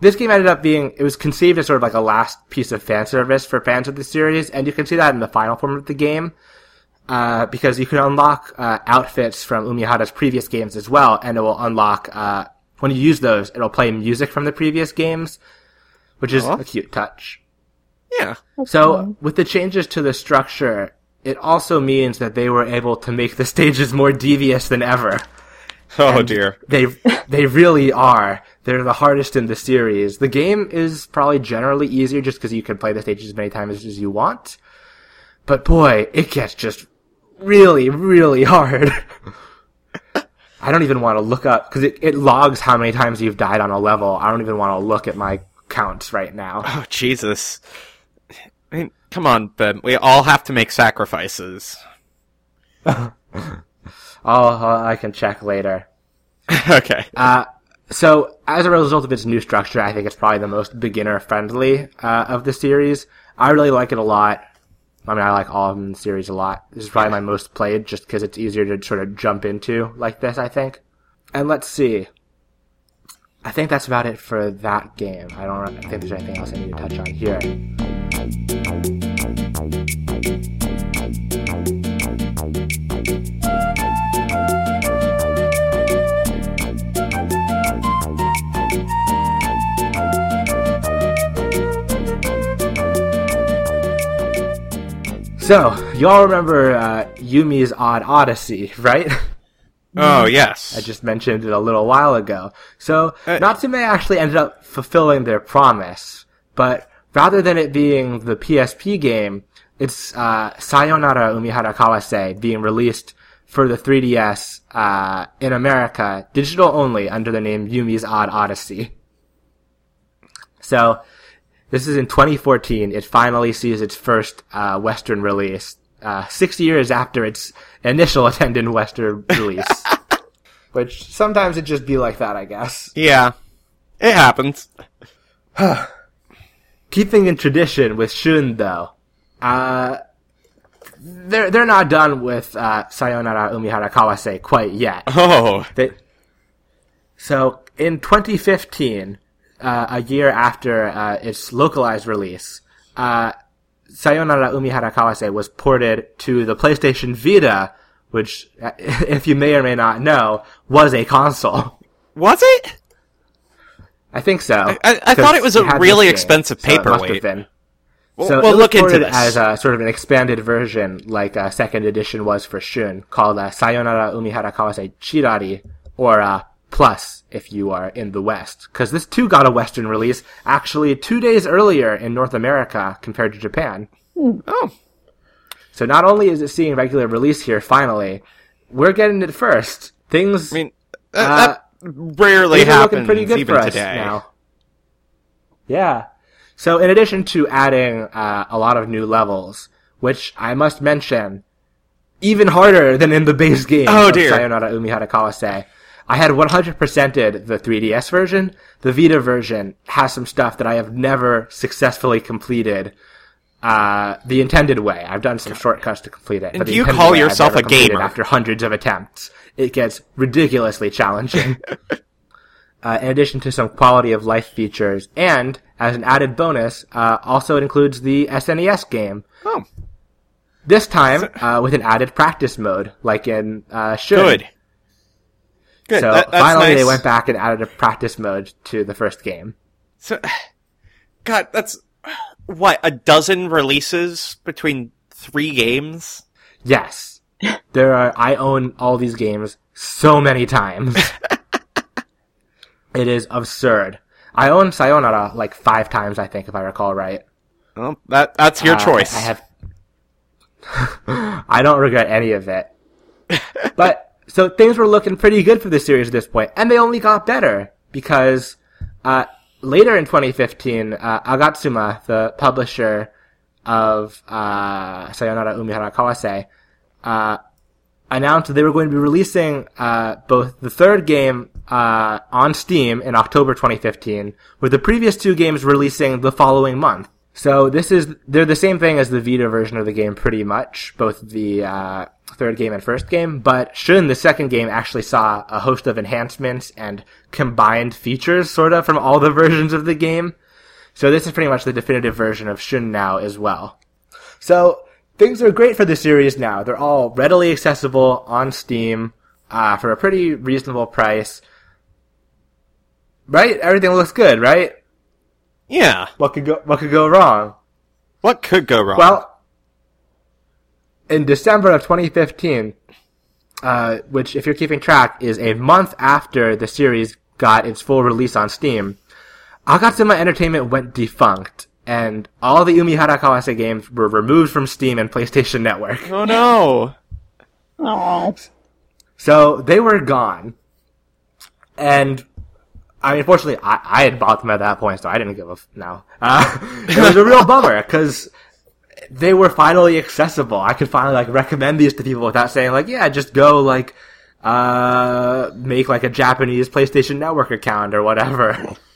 this game ended up being it was conceived as sort of like a last piece of fan service for fans of the series, and you can see that in the final form of the game. Uh, because you can unlock uh, outfits from Umihara's previous games as well, and it will unlock uh, when you use those, it'll play music from the previous games, which is a cute touch. Yeah. So, with the changes to the structure, it also means that they were able to make the stages more devious than ever. Oh dear. They they really are. They're the hardest in the series. The game is probably generally easier just because you can play the stages as many times as you want. But boy, it gets just really, really hard. I don't even want to look up because it, it logs how many times you've died on a level. I don't even want to look at my counts right now. Oh Jesus. I mean, come on, Ben. We all have to make sacrifices. Oh, I can check later. okay. Uh, so as a result of its new structure, I think it's probably the most beginner friendly uh, of the series. I really like it a lot. I mean, I like all of them in the series a lot. This is probably my most played just because it's easier to sort of jump into like this, I think. And let's see. I think that's about it for that game. I don't think there's anything else I need to touch on here. So, y'all remember uh, Yumi's Odd Odyssey, right? Oh yes. I just mentioned it a little while ago. So, Uh, Natsume actually ended up fulfilling their promise, but rather than it being the PSP game, it's uh, Sayonara Umihara Kawase being released for the 3DS uh, in America, digital only, under the name Yumi's Odd Odyssey. So, this is in 2014. It finally sees its first uh, Western release, uh, six years after its initial attended Western release. Which sometimes it just be like that, I guess. yeah. It happens. Keeping in tradition with Shun, though, uh, they're they're not done with uh, Sayonara Umihara Kawase quite yet. Oh. They, so in 2015, uh, a year after uh, its localized release, uh, Sayonara Umihara Kawase was ported to the PlayStation Vita, which, uh, if you may or may not know, was a console. Was it? I think so. I, I thought it was a really expensive so it must have paperweight. been. Well, So we'll it look into ported this. as a sort of an expanded version, like a second edition was for Shun, called uh, Sayonara Umihara Kawase Chirari, or uh, Plus if you are in the West. Because this too got a Western release, actually two days earlier in North America compared to Japan. oh, So not only is it seeing regular release here, finally, we're getting it first. Things I mean, that, Uh, that rarely happens looking pretty good even for us today. now. Yeah. So in addition to adding uh, a lot of new levels, which I must mention, even harder than in the base game Oh, dear. Sayonara Umihara Kawase, I had 100%ed the 3DS version. The Vita version has some stuff that I have never successfully completed uh, the intended way. I've done some shortcuts to complete it. And the you call yourself a gamer. After hundreds of attempts, it gets ridiculously challenging. uh, in addition to some quality of life features, and as an added bonus, uh, also it includes the SNES game. Oh, This time uh, with an added practice mode, like in uh, Shun. good. Good. So That- finally, they went back and added a practice mode to the first game. So, God, that's what a dozen releases between three games. Yes, there are. I own all these games so many times. it is absurd. I own Sayonara like five times, I think, if I recall right. Well, that that's your Uh, choice. I have. I don't regret any of it. but so things were looking pretty good for the series at this point, and they only got better because uh, later in 2015, uh, Agatsuma, the publisher of uh, Sayonara Umihara Kawase, uh, announced that they were going to be releasing uh, both the third game uh, on Steam in October 2015, with the previous two games releasing the following month. So this is they're the same thing as the Vita version of the game, pretty much, both the uh, third game and first game. But Shun, the second game, actually saw a host of enhancements and combined features, sort of, from all the versions of the game. So this is pretty much the definitive version of Shun now as well. So things are great for the series now. They're all readily accessible on Steam uh, for a pretty reasonable price. Right? Everything looks good, right? yeah. What could go What could go wrong? What could go wrong? Well, in December of 2015, uh, which, if you're keeping track, is a month after the series got its full release on Steam, Agatsuma Entertainment went defunct, and all the Umihara Kawase games were removed from Steam and PlayStation Network. oh no. Oh, So they were gone. And I mean, unfortunately, I, I had bought them at that point, so I didn't give a f- no. Uh, it was a real bummer because they were finally accessible. I could finally like recommend these to people without saying like, yeah, just go like uh make like a Japanese PlayStation Network account or whatever.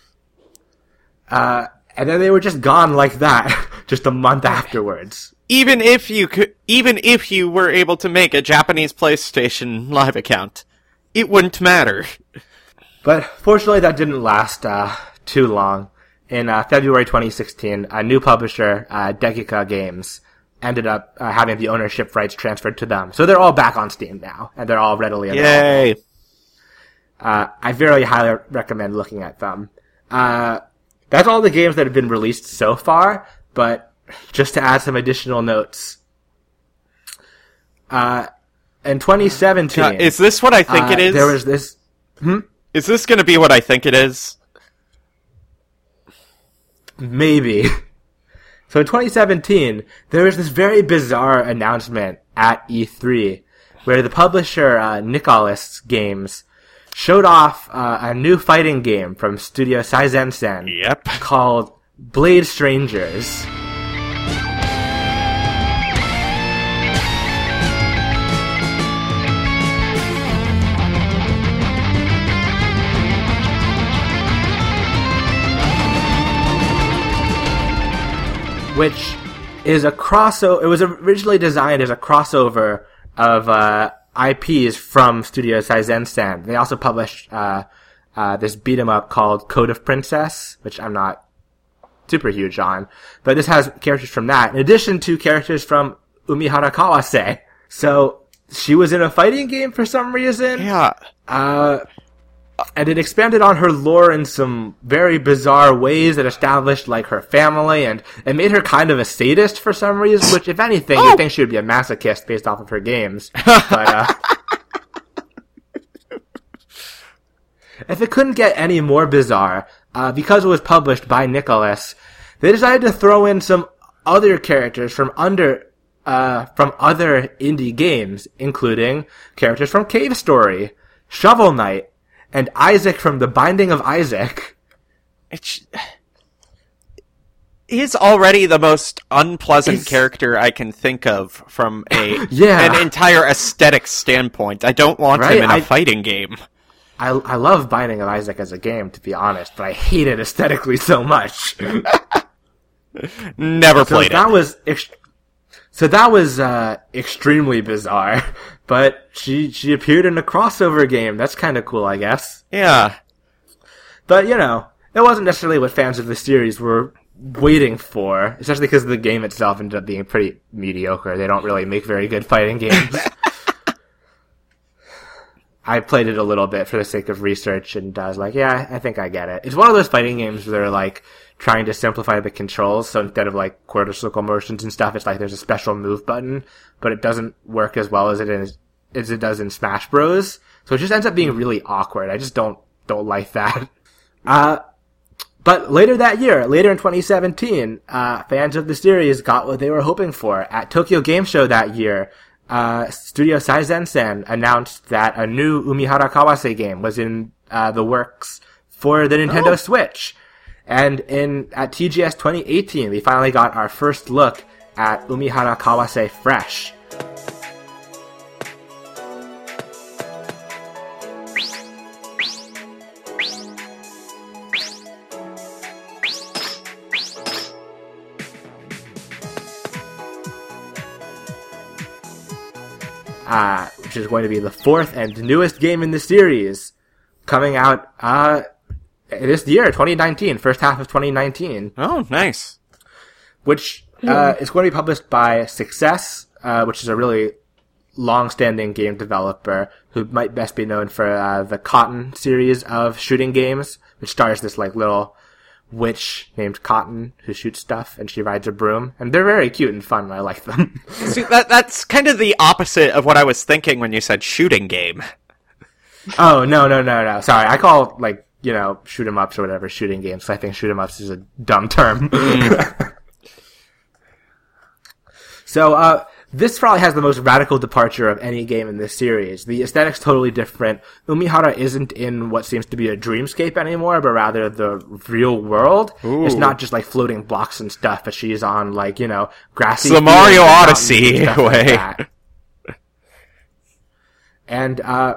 Uh, and then they were just gone like that, just a month afterwards. Even if you could, even if you were able to make a Japanese PlayStation Live account, it wouldn't matter. But fortunately, that didn't last uh, too long. In uh, February 2016, a new publisher, uh, Degica Games, ended up uh, having the ownership rights transferred to them. So they're all back on Steam now, and they're all readily available. Yay. Uh, I very highly recommend looking at them. Uh, that's all the games that have been released so far, but just to add some additional notes. Uh, in 2017, Uh, is this what I think uh, it is? There was this Is this going to be what I think it is? Maybe. So in 2017, there was this very bizarre announcement at E3 where the publisher uh, Nicalis Games showed off uh, a new fighting game from Studio Saizen Sen Yep. called Blade Strangers. Which is a crossover. It was originally designed as a crossover of uh, IPs from Studio Saizensen. They also published uh, uh, this beat 'em up called Code of Princess, which I'm not super huge on, but this has characters from that in addition to characters from Umihara Kawase. So she was in a fighting game for some reason. Yeah. Uh, and it expanded on her lore in some very bizarre ways that established like her family and it made her kind of a sadist for some reason, which if anything, you'd think she would be a masochist based off of her games. But, uh, if it couldn't get any more bizarre, uh, because it was published by Nicalis, they decided to throw in some other characters from under uh, from other indie games, including characters from Cave Story, Shovel Knight, and Isaac from The Binding of Isaac. It's he's already the most unpleasant He's- character I can think of from a Yeah. an entire aesthetic standpoint. I don't want Right, him in a I- fighting game. I, I love Binding of Isaac as a game, to be honest, but I hate it aesthetically so much. Never So played that it. was ex- so that was uh, extremely bizarre. But she she appeared in a crossover game. That's kind of cool, I guess. Yeah. But you know, it wasn't necessarily what fans of the series were waiting for, especially because the game itself ended up being pretty mediocre. They don't really make very good fighting games. I played it a little bit for the sake of research, and I was like, yeah, I think I get it. It's one of those fighting games where they're like trying to simplify the controls, so instead of like quarter circle motions and stuff, it's like there's a special move button, but it doesn't work as well as it is as it does in Smash Bros. So it just ends up being really awkward. I just don't don't like that. Uh, but later that year, later in 2017, uh, fans of the series got what they were hoping for. At Tokyo Game Show that year, uh, Studio Saizen-sen announced that a new Umihara Kawase game was in uh, the works for the Nintendo Switch. And in at TGS 2018, we finally got our first look at Umihara Kawase Fresh. Which is going to be the fourth and newest game in the series, coming out uh, this year, 2019, first half of 2019, Oh, nice. which uh, is going to be published by Success, uh, which is a really long-standing game developer who might best be known for uh, the Cotton series of shooting games, which stars this like little witch named Cotton who shoots stuff and she rides a broom, and they're very cute and fun. I like them. See, that that's kind of the opposite of what I was thinking when you said shooting game. Oh no no no no! Sorry, I call like you know shoot 'em ups or whatever shooting games. I think shoot 'em ups is a dumb term. so uh, this probably has the most radical departure of any game in this series. The aesthetic's totally different. Umihara isn't in what seems to be a dreamscape anymore, but rather the real world. It's not just like floating blocks and stuff, but she's on like you know grassy. It's the Mario Odyssey mountains and like way. And uh,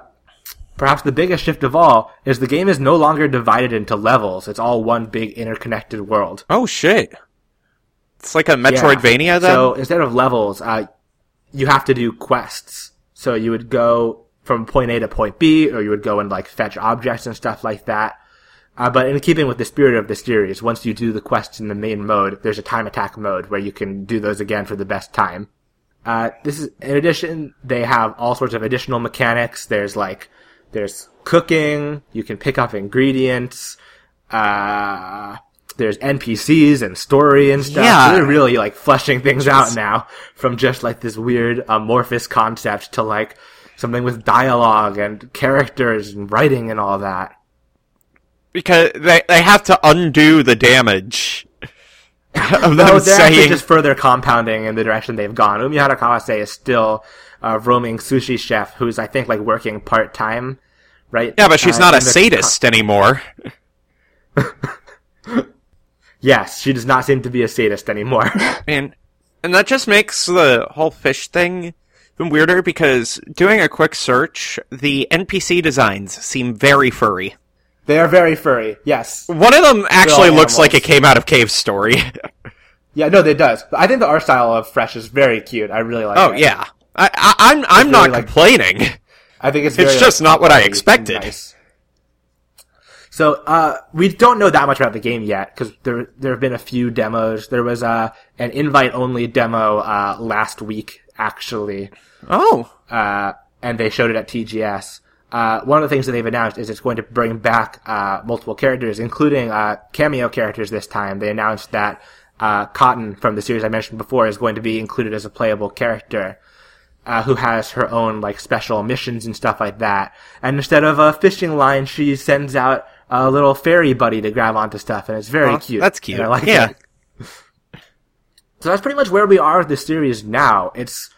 perhaps the biggest shift of all is the game is no longer divided into levels. It's all one big interconnected world. Oh shit. It's like a Metroidvania Yeah. then? So instead of levels, uh, you have to do quests. So you would go from point A to point B, or you would go and like fetch objects and stuff like that. Uh, but in keeping with the spirit of the series, once you do the quests in the main mode, there's a time attack mode where you can do those again for the best time. Uh, this is, in addition, they have all sorts of additional mechanics. There's like, there's cooking, you can pick up ingredients, uh, there's NPCs and story and stuff. Yeah. They're really like fleshing things out now from just like this weird amorphous concept to like something with dialogue and characters and writing and all that. because they they have to undo the damage of No, they're actually saying just further compounding in the direction they've gone. Umihara Kawase is still a roaming sushi chef who's, I think, like working part time, right? Yeah, but she's Uh, not a sadist anymore. Yes, she does not seem to be a sadist anymore. And and that just makes the whole fish thing even weirder because doing a quick search, the NPC designs seem very furry. they are very furry. Yes. One of them actually all looks like it came out of Cave Story. Yeah, no, it does. I think the art style of Fresh is very cute. I really like oh it. yeah, I, I, I'm I'm not really like- complaining. I think it's It's just like, not what I expected. nice. So uh, we don't know that much about the game yet because there there have been a few demos. There was uh, an invite only demo uh, last week actually, Oh, uh, and they showed it at TGS. Uh, one of the things that they've announced is it's going to bring back uh, multiple characters, including uh, cameo characters this time. They announced that uh, Cotton from the series I mentioned before is going to be included as a playable character. Uh, who has her own like special missions and stuff like that. And instead of a fishing line, she sends out a little fairy buddy to grab onto stuff, and it's very Oh, cute. that's cute. And I like Yeah. it. So that's pretty much where we are with the series now. It's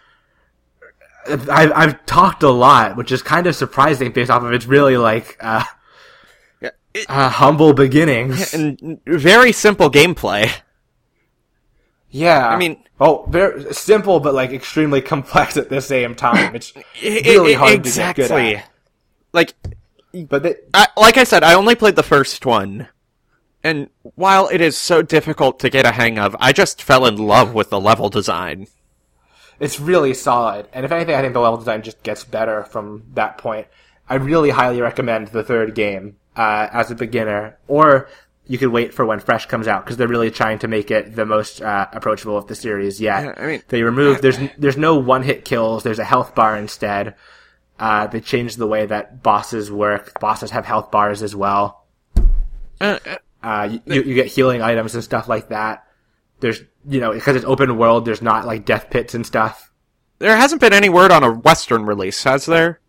I've, I've talked a lot, which is kind of surprising based off of its really like uh, it- uh, humble beginnings. and very simple gameplay. yeah, I mean- oh, very simple, but like extremely complex at the same time. It's I- really hard exactly. to get good at. Like, But they, I, like I said, I only played the first one, and while it is so difficult to get a hang of, I just fell in love with the level design. it's really solid. And if anything, I think the level design just gets better from that point. I really highly recommend the third game uh, as a beginner, or you could wait for when Fresh comes out because they're really trying to make it the most uh, approachable of the series yet. Yeah, I mean- they remove there's there's no one hit kills. There's a health bar instead. Uh, they changed the way that bosses work. Bosses have health bars as well. Uh, uh, you, you, you get healing items and stuff like that. There's, you know, because it's open world, there's not like death pits and stuff. there hasn't been any word on a Western release, has there?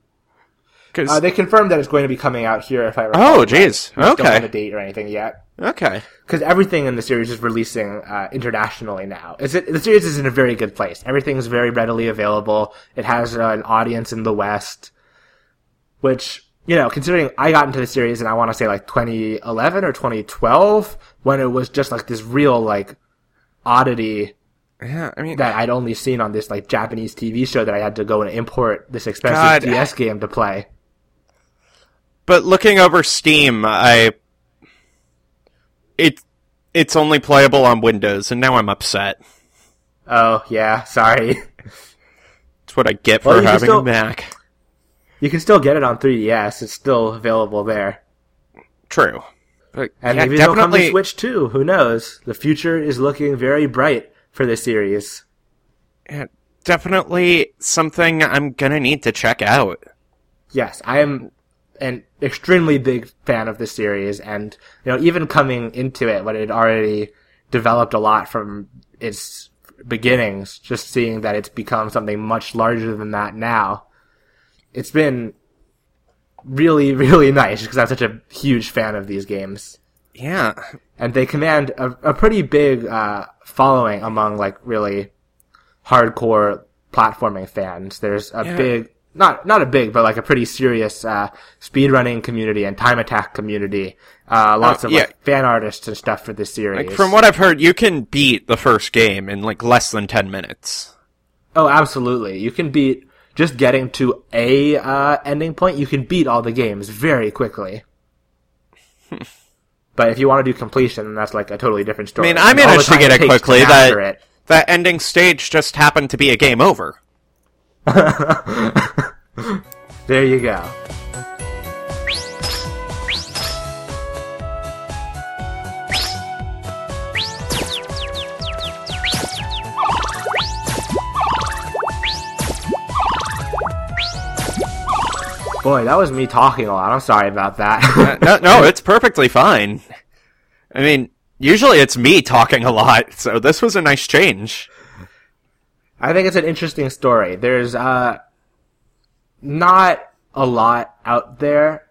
'Cause- Uh, they confirmed that it's going to be coming out here, if I recall. Oh, jeez. Just Don't Okay. have a date or anything yet. okay. Because everything in the series is releasing uh, internationally now. It's, the series is in a very good place. Everything's very readily available. It has uh, an audience in the West, which you know, considering I got into the series and I want to say like 2011 or 2012 when it was just like this real like oddity Yeah, I mean, that I'd only seen on this like Japanese TV show that I had to go and import this expensive God. DS game to play. But looking over Steam, I it it's only playable on Windows, and now I'm upset. Oh yeah, sorry. That's what I get for Well, you having still- a Mac. You can still get it on 3DS. It's still available there. True. But And yeah, maybe it'll come to. Switch too. Who knows? The future is looking very bright for this series. yeah, definitely something I'm gonna need to check out. Yes, I am an extremely big fan of the series, and you know, even coming into it when it already developed a lot from its beginnings, just seeing that it's become something much larger than that now, it's been really, really nice because I'm such a huge fan of these games. Yeah, and they command a, a pretty big uh, following among like really hardcore platforming fans. There's a Yeah. big, not not a big, but like a pretty serious uh, speedrunning community and time attack community. Uh, lots Oh, of yeah. like fan artists and stuff for this series. like from what I've heard, you can beat the first game in like less than ten minutes. oh, absolutely, you can beat just getting to a uh, ending point. You can beat all the games very quickly. But if you want to do completion, then that's like a totally different story. I mean, I And all the managed to get it quickly. That it. that ending stage just happened to be a game over. There you go. Boy, that was me talking a lot. I'm sorry about that. No, no, it's perfectly fine. I mean, usually it's me talking a lot, so this was a nice change. I think it's an interesting story. There's uh not a lot out there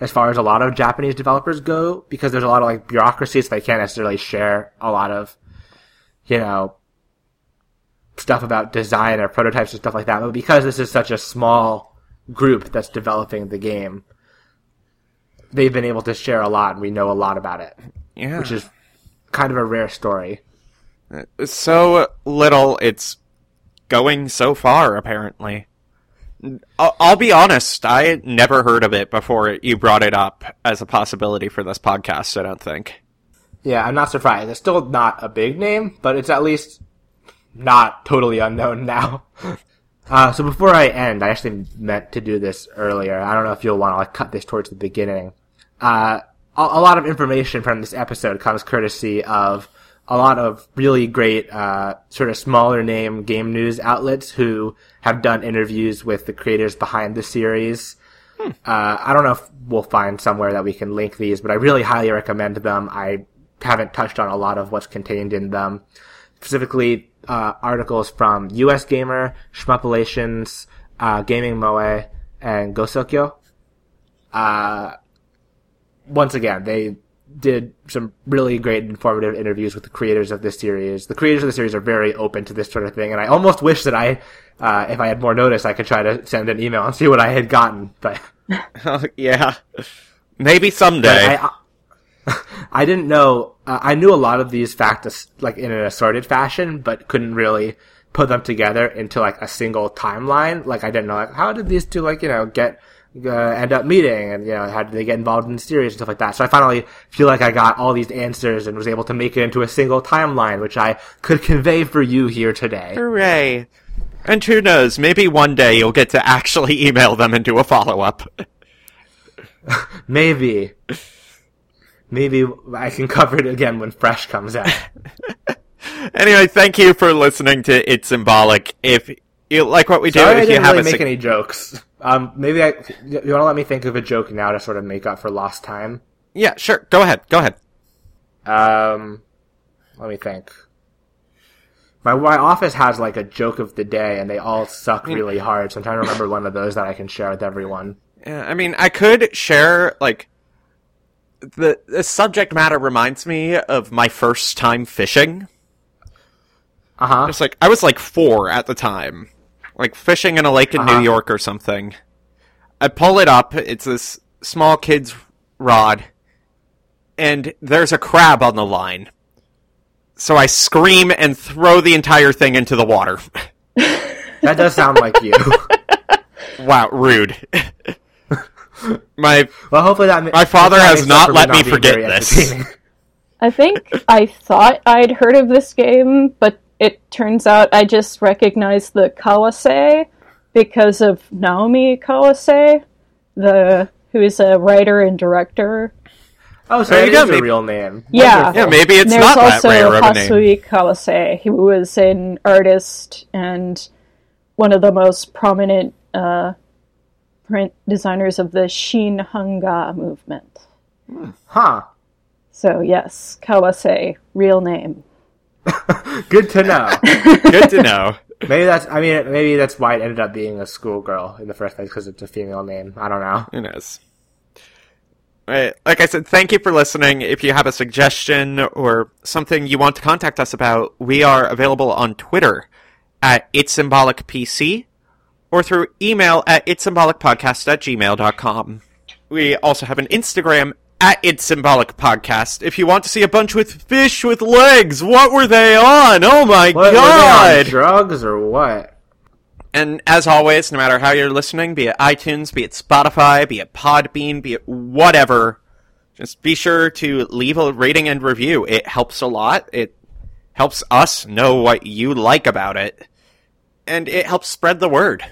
as far as a lot of Japanese developers go because there's a lot of like bureaucracy so they can't necessarily share a lot of you know stuff about design or prototypes and stuff like that. But because this is such a small group that's developing the game, they've been able to share a lot and we know a lot about it, Yeah, which is kind of a rare story. so little. It's going so far, apparently. I'll, I'll be honest. I never heard of it before you brought it up as a possibility for this podcast. I don't think. Yeah, I'm not surprised. It's still not a big name, but it's at least not totally unknown now. uh, so before I end, I actually meant to do this earlier. I don't know if you'll want to like cut this towards the beginning. Uh, a, a lot of information from this episode comes courtesy of a lot of really great uh, sort of smaller name game news outlets who have done interviews with the creators behind the series. Uh, I don't know if we'll find somewhere that we can link these, but I really highly recommend them. I haven't touched on a lot of what's contained in them. Specifically, uh, articles from US Gamer, Shmuplations, uh, Gaming Moe, and Gosokyo. Uh, once again, they did some really great informative interviews with the creators of this series. The creators of the series are very open to this sort of thing, and I almost wish that I, uh, if I had more notice, I could try to send an email and see what I had gotten, but yeah. Maybe someday. I, I didn't know. Uh, I knew a lot of these facts like in an assorted fashion, but couldn't really put them together into like a single timeline. Like I didn't know like how did these two like you know get uh, end up meeting and you know how did they get involved in the series and stuff like that. So I finally feel like I got all these answers and was able to make it into a single timeline, which I could convey for you here today. Hooray. And who knows, maybe one day you'll get to actually email them and do a follow up. Maybe. Maybe I can cover it again when Fresh comes out. anyway, thank you for listening to It's Symbolic. If you like what we do, Sorry I if you didn't have really make sug- any jokes. Um, maybe I. You want to let me think of a joke now to sort of make up for lost time? Yeah, sure. Go ahead. Go ahead. Um, let me think. My my office has like a joke of the day, and they all suck really hard. So I'm trying to remember one of those that I can share with everyone. Yeah, I mean, I could share like the the subject matter reminds me of my first time fishing. Uh huh. It's like I was like four at the time, like fishing in a lake in Uh-huh. New York or something. I pull it up. It's this small kid's rod, and there's a crab on the line. So I scream and throw the entire thing into the water. That does sound like you. wow, rude. my Well, hopefully that. My father that has not up for let me forget this. I think I thought I'd heard of this game, but it turns out I just recognized the Kawase because of Naomi Kawase, the who is a writer and director. Oh, so There it you go, is a real name. Yeah. Wonderful. yeah, maybe it's There's not that also rare of a name. Hasui Kawase, who was an artist and one of the most prominent uh, print designers of the Shin Hanga movement. Huh. So yes, Kawase, real name. Good to know. Good to know. maybe that's. I mean, maybe that's why it ended up being a schoolgirl in the first place because it's a female name. I don't know. Who knows? Right. Like I said, thank you for listening. If you have a suggestion or something you want to contact us about, we are available on Twitter at It's Symbolic PC or through email at It's Symbolic Podcast at gmail.com. We also have an Instagram at It's Symbolic Podcast. If you want to see a bunch with fish with legs, what were they on? Oh my What, were they on god! drugs or what? And as always, no matter how you're listening, be it iTunes, be it Spotify, be it Podbean, be it whatever, just be sure to leave a rating and review. It helps a lot. It helps us know what you like about it. And it helps spread the word.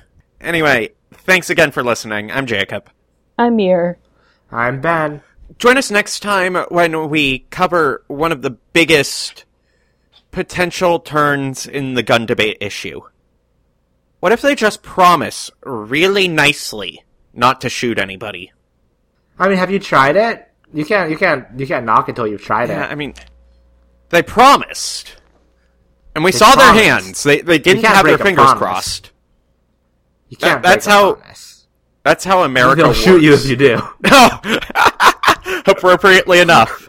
Anyway, thanks again for listening. I'm Jacob. I'm here. I'm Ben. Join us next time when we cover one of the biggest potential turns in the gun debate issue. What if they just promise really nicely not to shoot anybody? I mean, have you tried it? You can't. You can't. You can't knock until you've tried Yeah, it. I mean, they promised. And we They saw their hands. They, they didn't have their fingers promise. crossed. You can't. That- that's how- promise. That's how America They'll shoot you if you do. No! Appropriately enough.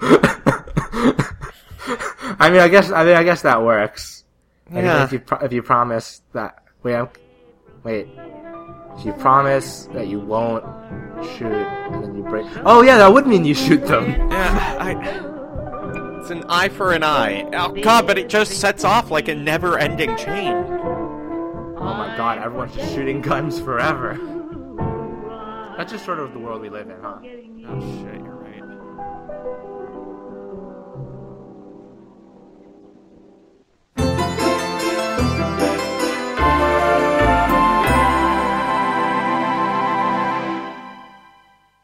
I mean, I guess. I mean, I guess that works. Like, Yeah. If you pro- if you promise that wait, I'm, wait. If you promise that you won't shoot, and then you break. Oh yeah, that would mean you shoot them. Yeah, I. It's an eye for an eye. Oh god, but it just sets off like a never-ending chain. Oh my god, everyone's just shooting guns forever. That's just sort of the world we live in, huh? Oh shit, you're right.